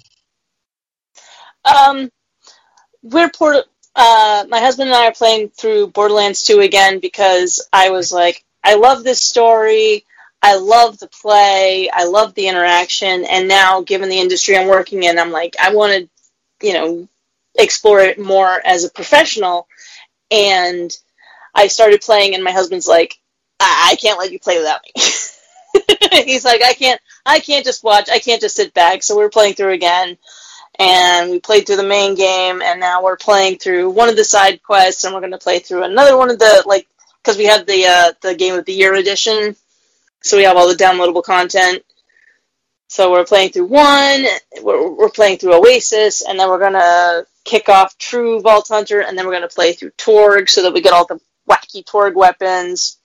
S5: Um, we're port. Uh, my husband and I are playing through Borderlands 2 again because I was like, I love this story. I love the play. I love the interaction. And now, given the industry I'm working in, I'm like, I want to, you know, explore it more as a professional. And I started playing, and my husband's like, I, I can't let you play without me. He's like, I can't, I can't just watch. I can't just sit back. So we're playing through again and we played through the main game and now we're playing through one of the side quests and we're going to play through another one of the like because we have the uh, the game of the year edition so we have all the downloadable content so we're playing through one we're, we're playing through oasis and then we're going to kick off true vault hunter and then we're going to play through Torgue so that we get all the wacky Torgue weapons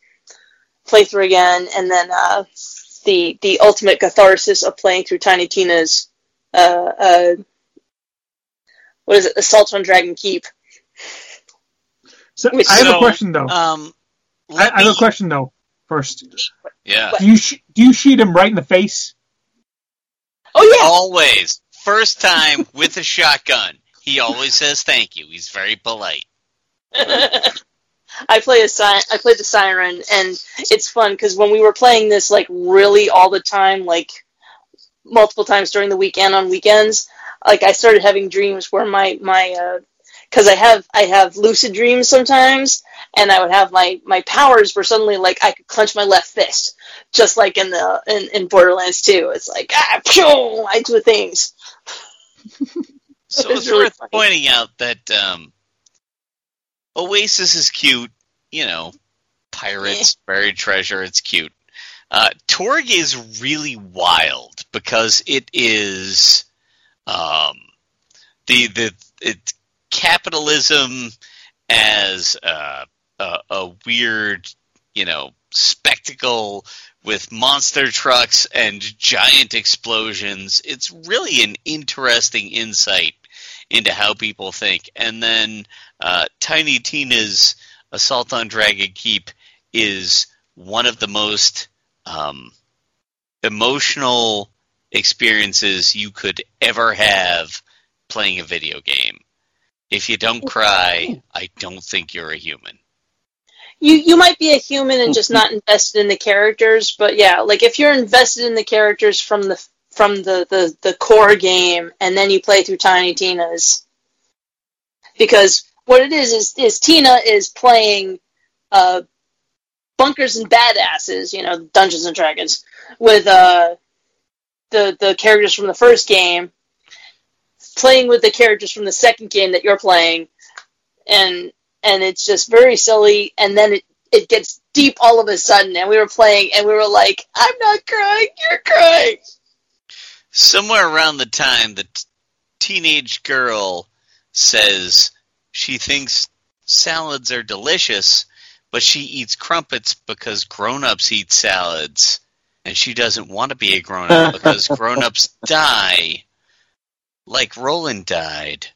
S5: play through again and then uh, the the ultimate catharsis of playing through tiny tina's uh, uh, what is it? Assault on Dragon Keep.
S4: So
S5: Which-
S4: I have a question though.
S6: Um,
S4: I, I have a question though. First,
S6: yeah.
S4: do you sh- do you shoot him right in the face?
S5: Oh yeah.
S6: Always. First time with a shotgun. He always says thank you. He's very polite.
S5: I play a si- I played the siren, and it's fun because when we were playing this like really all the time, like multiple times during the weekend on weekends, like I started having dreams where my my uh, because I have I have lucid dreams sometimes, and I would have my my powers were suddenly like I could clench my left fist, just like in the in, in Borderlands 2. It's like ah, phew, I do things.
S6: So
S5: It's
S6: it's
S5: really
S6: worth
S5: funny.
S6: pointing out that um, Oasis is cute. You know, pirates, buried treasure. It's cute. Uh, Torgue is really wild because it is um, the the it capitalism as a, a weird you know spectacle with monster trucks and giant explosions. It's really an interesting insight into how people think. And then uh, Tiny Tina's Assault on Dragon Keep is one of the most um, emotional experiences you could ever have playing a video game. If you don't cry, I don't think you're a human.
S5: You you might be a human and just not invested in the characters, but yeah, like if you're invested in the characters from the from the the, the core game and then you play through Tiny Tina's because what it is is is Tina is playing uh bunkers and badasses, you know, Dungeons and Dragons, with uh, the the characters from the first game, playing with the characters from the second game that you're playing, and and it's just very silly. And then it it gets deep all of a sudden, and we were playing, and we were like, "I'm not crying, you're crying."
S6: Somewhere around the time the t- teenage girl says she thinks salads are delicious but she eats crumpets because grown-ups eat salads and she doesn't want to be a grown-up because grown-ups die like Roland died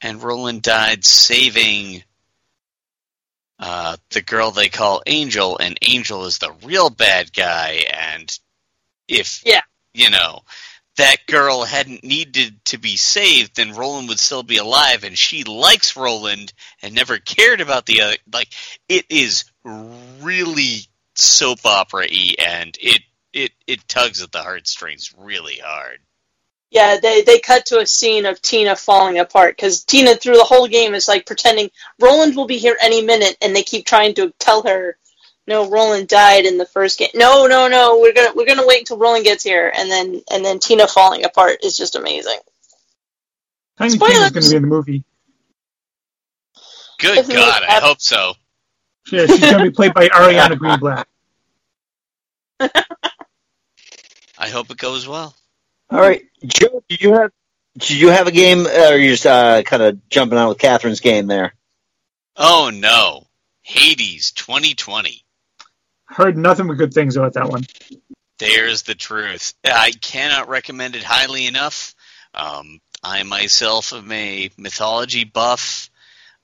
S6: and Roland died saving uh, the girl they call Angel and Angel is the real bad guy and if
S5: yeah
S6: you know that girl hadn't needed to be saved, then Roland would still be alive, and she likes Roland and never cared about the other. Like it is really soap opera y, and it it it tugs at the heartstrings really hard.
S5: Yeah, they they cut to a scene of Tina falling apart because Tina through the whole game is like pretending Roland will be here any minute, and they keep trying to tell her no, Roland died in the first game. No, no, no, we're gonna we're gonna wait until Roland gets here, and then and then Tina falling apart is just amazing.
S4: Tiny
S5: Spoilers!
S4: Tina's going to be in the movie.
S6: Good
S5: Isn't
S6: God, I hope so.
S4: Yeah, she's going to be played by Ariana Greenblatt.
S6: I hope it goes well.
S3: All right, Joe, did you have did you have a game, or are you just uh, kind of jumping on with Catherine's game there?
S6: Oh no, Hades 2020.
S4: Heard nothing but good things about that one.
S6: There's the truth. I cannot recommend it highly enough. Um, I myself am a mythology buff.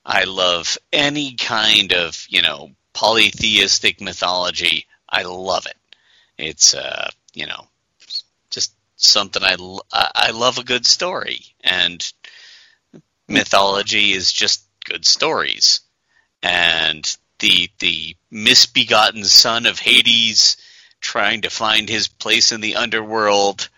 S6: I love any kind of, you know, polytheistic mythology. I love it. It's, uh, you know, just something I, I love a good story. And mythology is just good stories. And the, the misbegotten son of Hades trying to find his place in the underworld,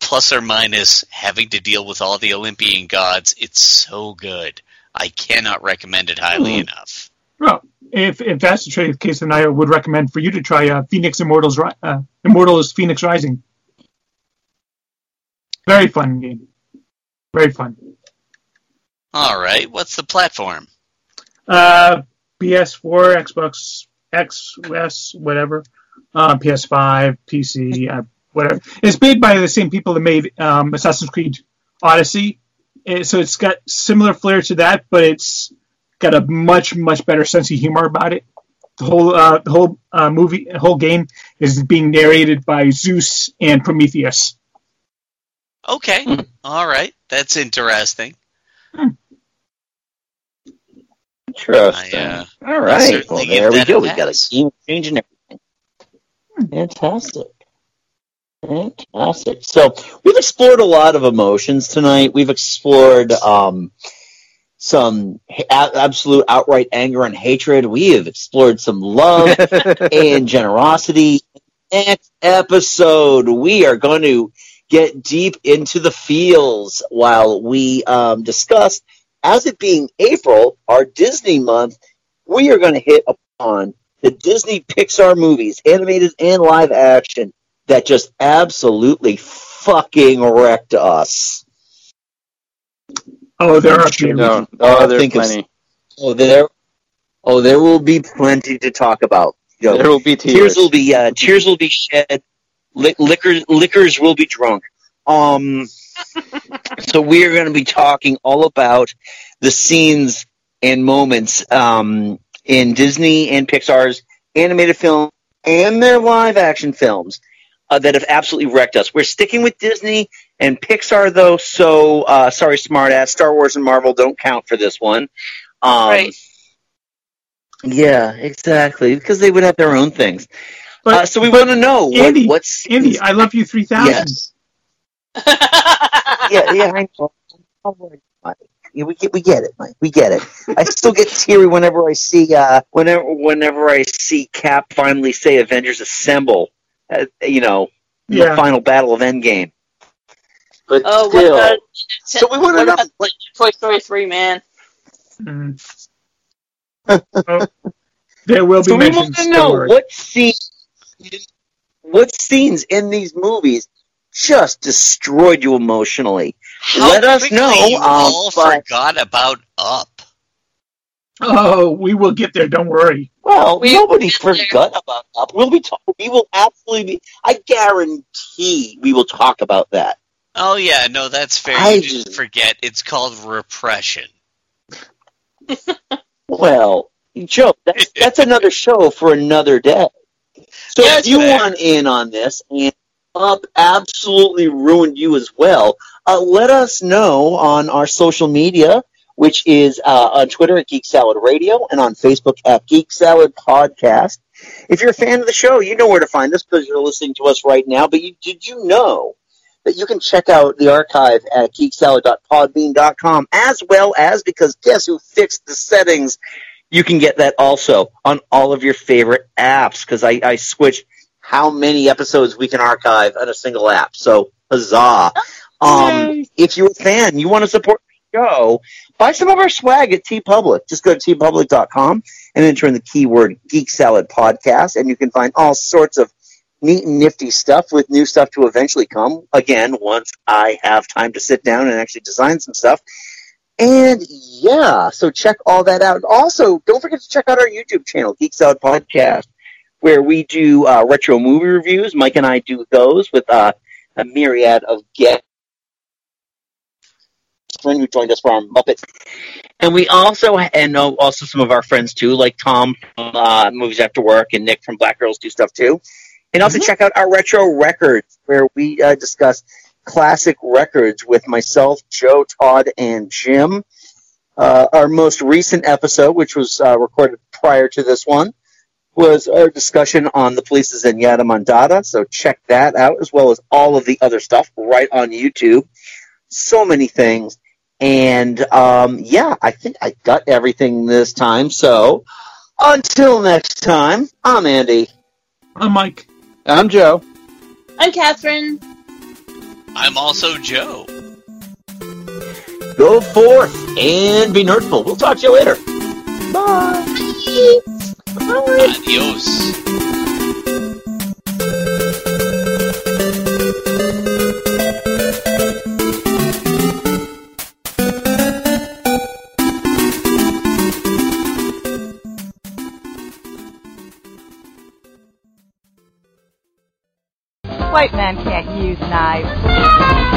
S6: plus or minus having to deal with all the Olympian gods. It's so good. I cannot recommend it highly enough.
S4: Well, if if that's the case, then I would recommend for you to try uh, Fenyx Immortals uh, Immortals Fenyx Rising. Very fun game. Very fun.
S6: All right, what's the platform?
S4: Uh, PS4, Xbox X, S, whatever. Uh, PS5, PC, uh, whatever. It's made by the same people that made um, Assassin's Creed Odyssey. Eh, so it's got similar flair to that, but it's got a much much better sense of humor about it. The whole uh, the whole uh, movie, the whole game is being narrated by Zeus and Prometheus.
S6: Okay, all right, that's interesting.
S3: Interesting.
S6: I, uh,
S3: All
S6: I'll
S3: right.
S6: certainly
S3: Well, there we go.
S6: a
S3: We got a
S6: pass.
S3: game changing everything. Fantastic. Fantastic. So we've explored a lot of emotions tonight. We've explored um, some ha- absolute outright anger and hatred. We have explored some love and generosity. Next episode, we are going to get deep into the feels while we um, discuss, as it being April, our Disney month, we are going to hit upon the Disney Pixar movies, animated and live action, that just absolutely fucking wrecked us.
S4: Oh, there are a few.
S3: don't.
S7: Oh,
S3: I'll
S7: there's
S3: think of-
S7: plenty.
S3: Oh, there, Oh, there will be plenty to talk about. You know,
S7: There will be
S3: tears.
S7: tears.
S3: will be uh, tears will be shed. Li- liquor liquors will be drunk. Um, so we are going to be talking all about the scenes and moments um, in Disney and Pixar's animated film and their live action films uh, that have absolutely wrecked us. We're sticking with Disney and Pixar though, so uh, sorry, smartass. Star Wars and Marvel don't count for this one. Um,
S5: Right.
S3: Yeah, exactly, because they would have their own things.
S4: But-
S3: uh, so we want to know what,
S4: Andy,
S3: what's
S4: Andy, I love you three thousand.
S3: Yes. yeah, yeah, I know. Yeah, we get, we get it, Mike. We get it. I still get teary whenever I see, uh, whenever, whenever I see Cap finally say "Avengers Assemble." Uh, you know,
S4: Yeah.
S3: the final battle of Endgame. But
S5: Oh, what
S3: still,
S5: about,
S3: so we want to
S5: what
S3: know.
S5: about Toy Story 3, man?
S4: Mm. Oh, there will be
S3: So we want to know
S4: worry.
S3: what scenes, what scenes in these movies just destroyed you emotionally.
S6: How
S3: Let us know.
S6: You
S3: um,
S6: all
S3: but-
S6: forgot about Up.
S4: Oh, we will get there. Don't worry.
S3: Well,
S5: We-
S3: nobody forgot about Up. We'll be talk- We will absolutely. Be, I guarantee we will talk about that.
S6: Oh yeah, no, that's fair.
S3: I
S6: you just
S3: just-
S6: forget. It's called repression.
S3: Well, Joe, that's that's another show for another day. So if you want in on this and Up absolutely ruined you as well, uh, let us know on our social media, which is uh, on Twitter at Geek Salad Radio and on Facebook at Geek Salad Podcast. If you're a fan of the show, you know where to find us because you're listening to us right now. But you, did you know that you can check out the archive at geeksalad.podbean.com as well as because guess who fixed the settings? You can get that also on all of your favorite apps because I, I switched how many episodes we can archive on a single app. So huzzah! Um, if you're a fan, you want to support the show, buy some of our swag at TeePublic. Just go to teepublic.com and enter in the keyword Geek Salad Podcast, and you can find all sorts of neat and nifty stuff with new stuff to eventually come. Again, once I have time to sit down and actually design some stuff. And yeah, so check all that out. Also, don't forget to check out our YouTube channel, Geek Out Podcast, where we do uh, retro movie reviews. Mike and I do those with uh, a myriad of guests friend who joined us for our Muppet. And we also, and uh, also some of our friends too, like Tom from uh, Movies After Work and Nick from Black Girls do stuff too. And also check out our retro records where we uh, discuss classic records with myself, Joe, Todd, and Jim. Uh, our most recent episode, which was uh, recorded prior to this one, was our discussion on the police's Zenyatta Mondatta. So check that out, as well as all of the other stuff right on YouTube. So many things. And um, yeah, I think I got everything this time. So until next time, I'm Andy.
S4: I'm Mike.
S7: I'm Joe.
S5: I'm Catherine.
S6: I'm also Joe.
S3: Go forth and be nerdful. We'll talk to you later. Bye.
S6: Adios.
S8: White man can't use knives.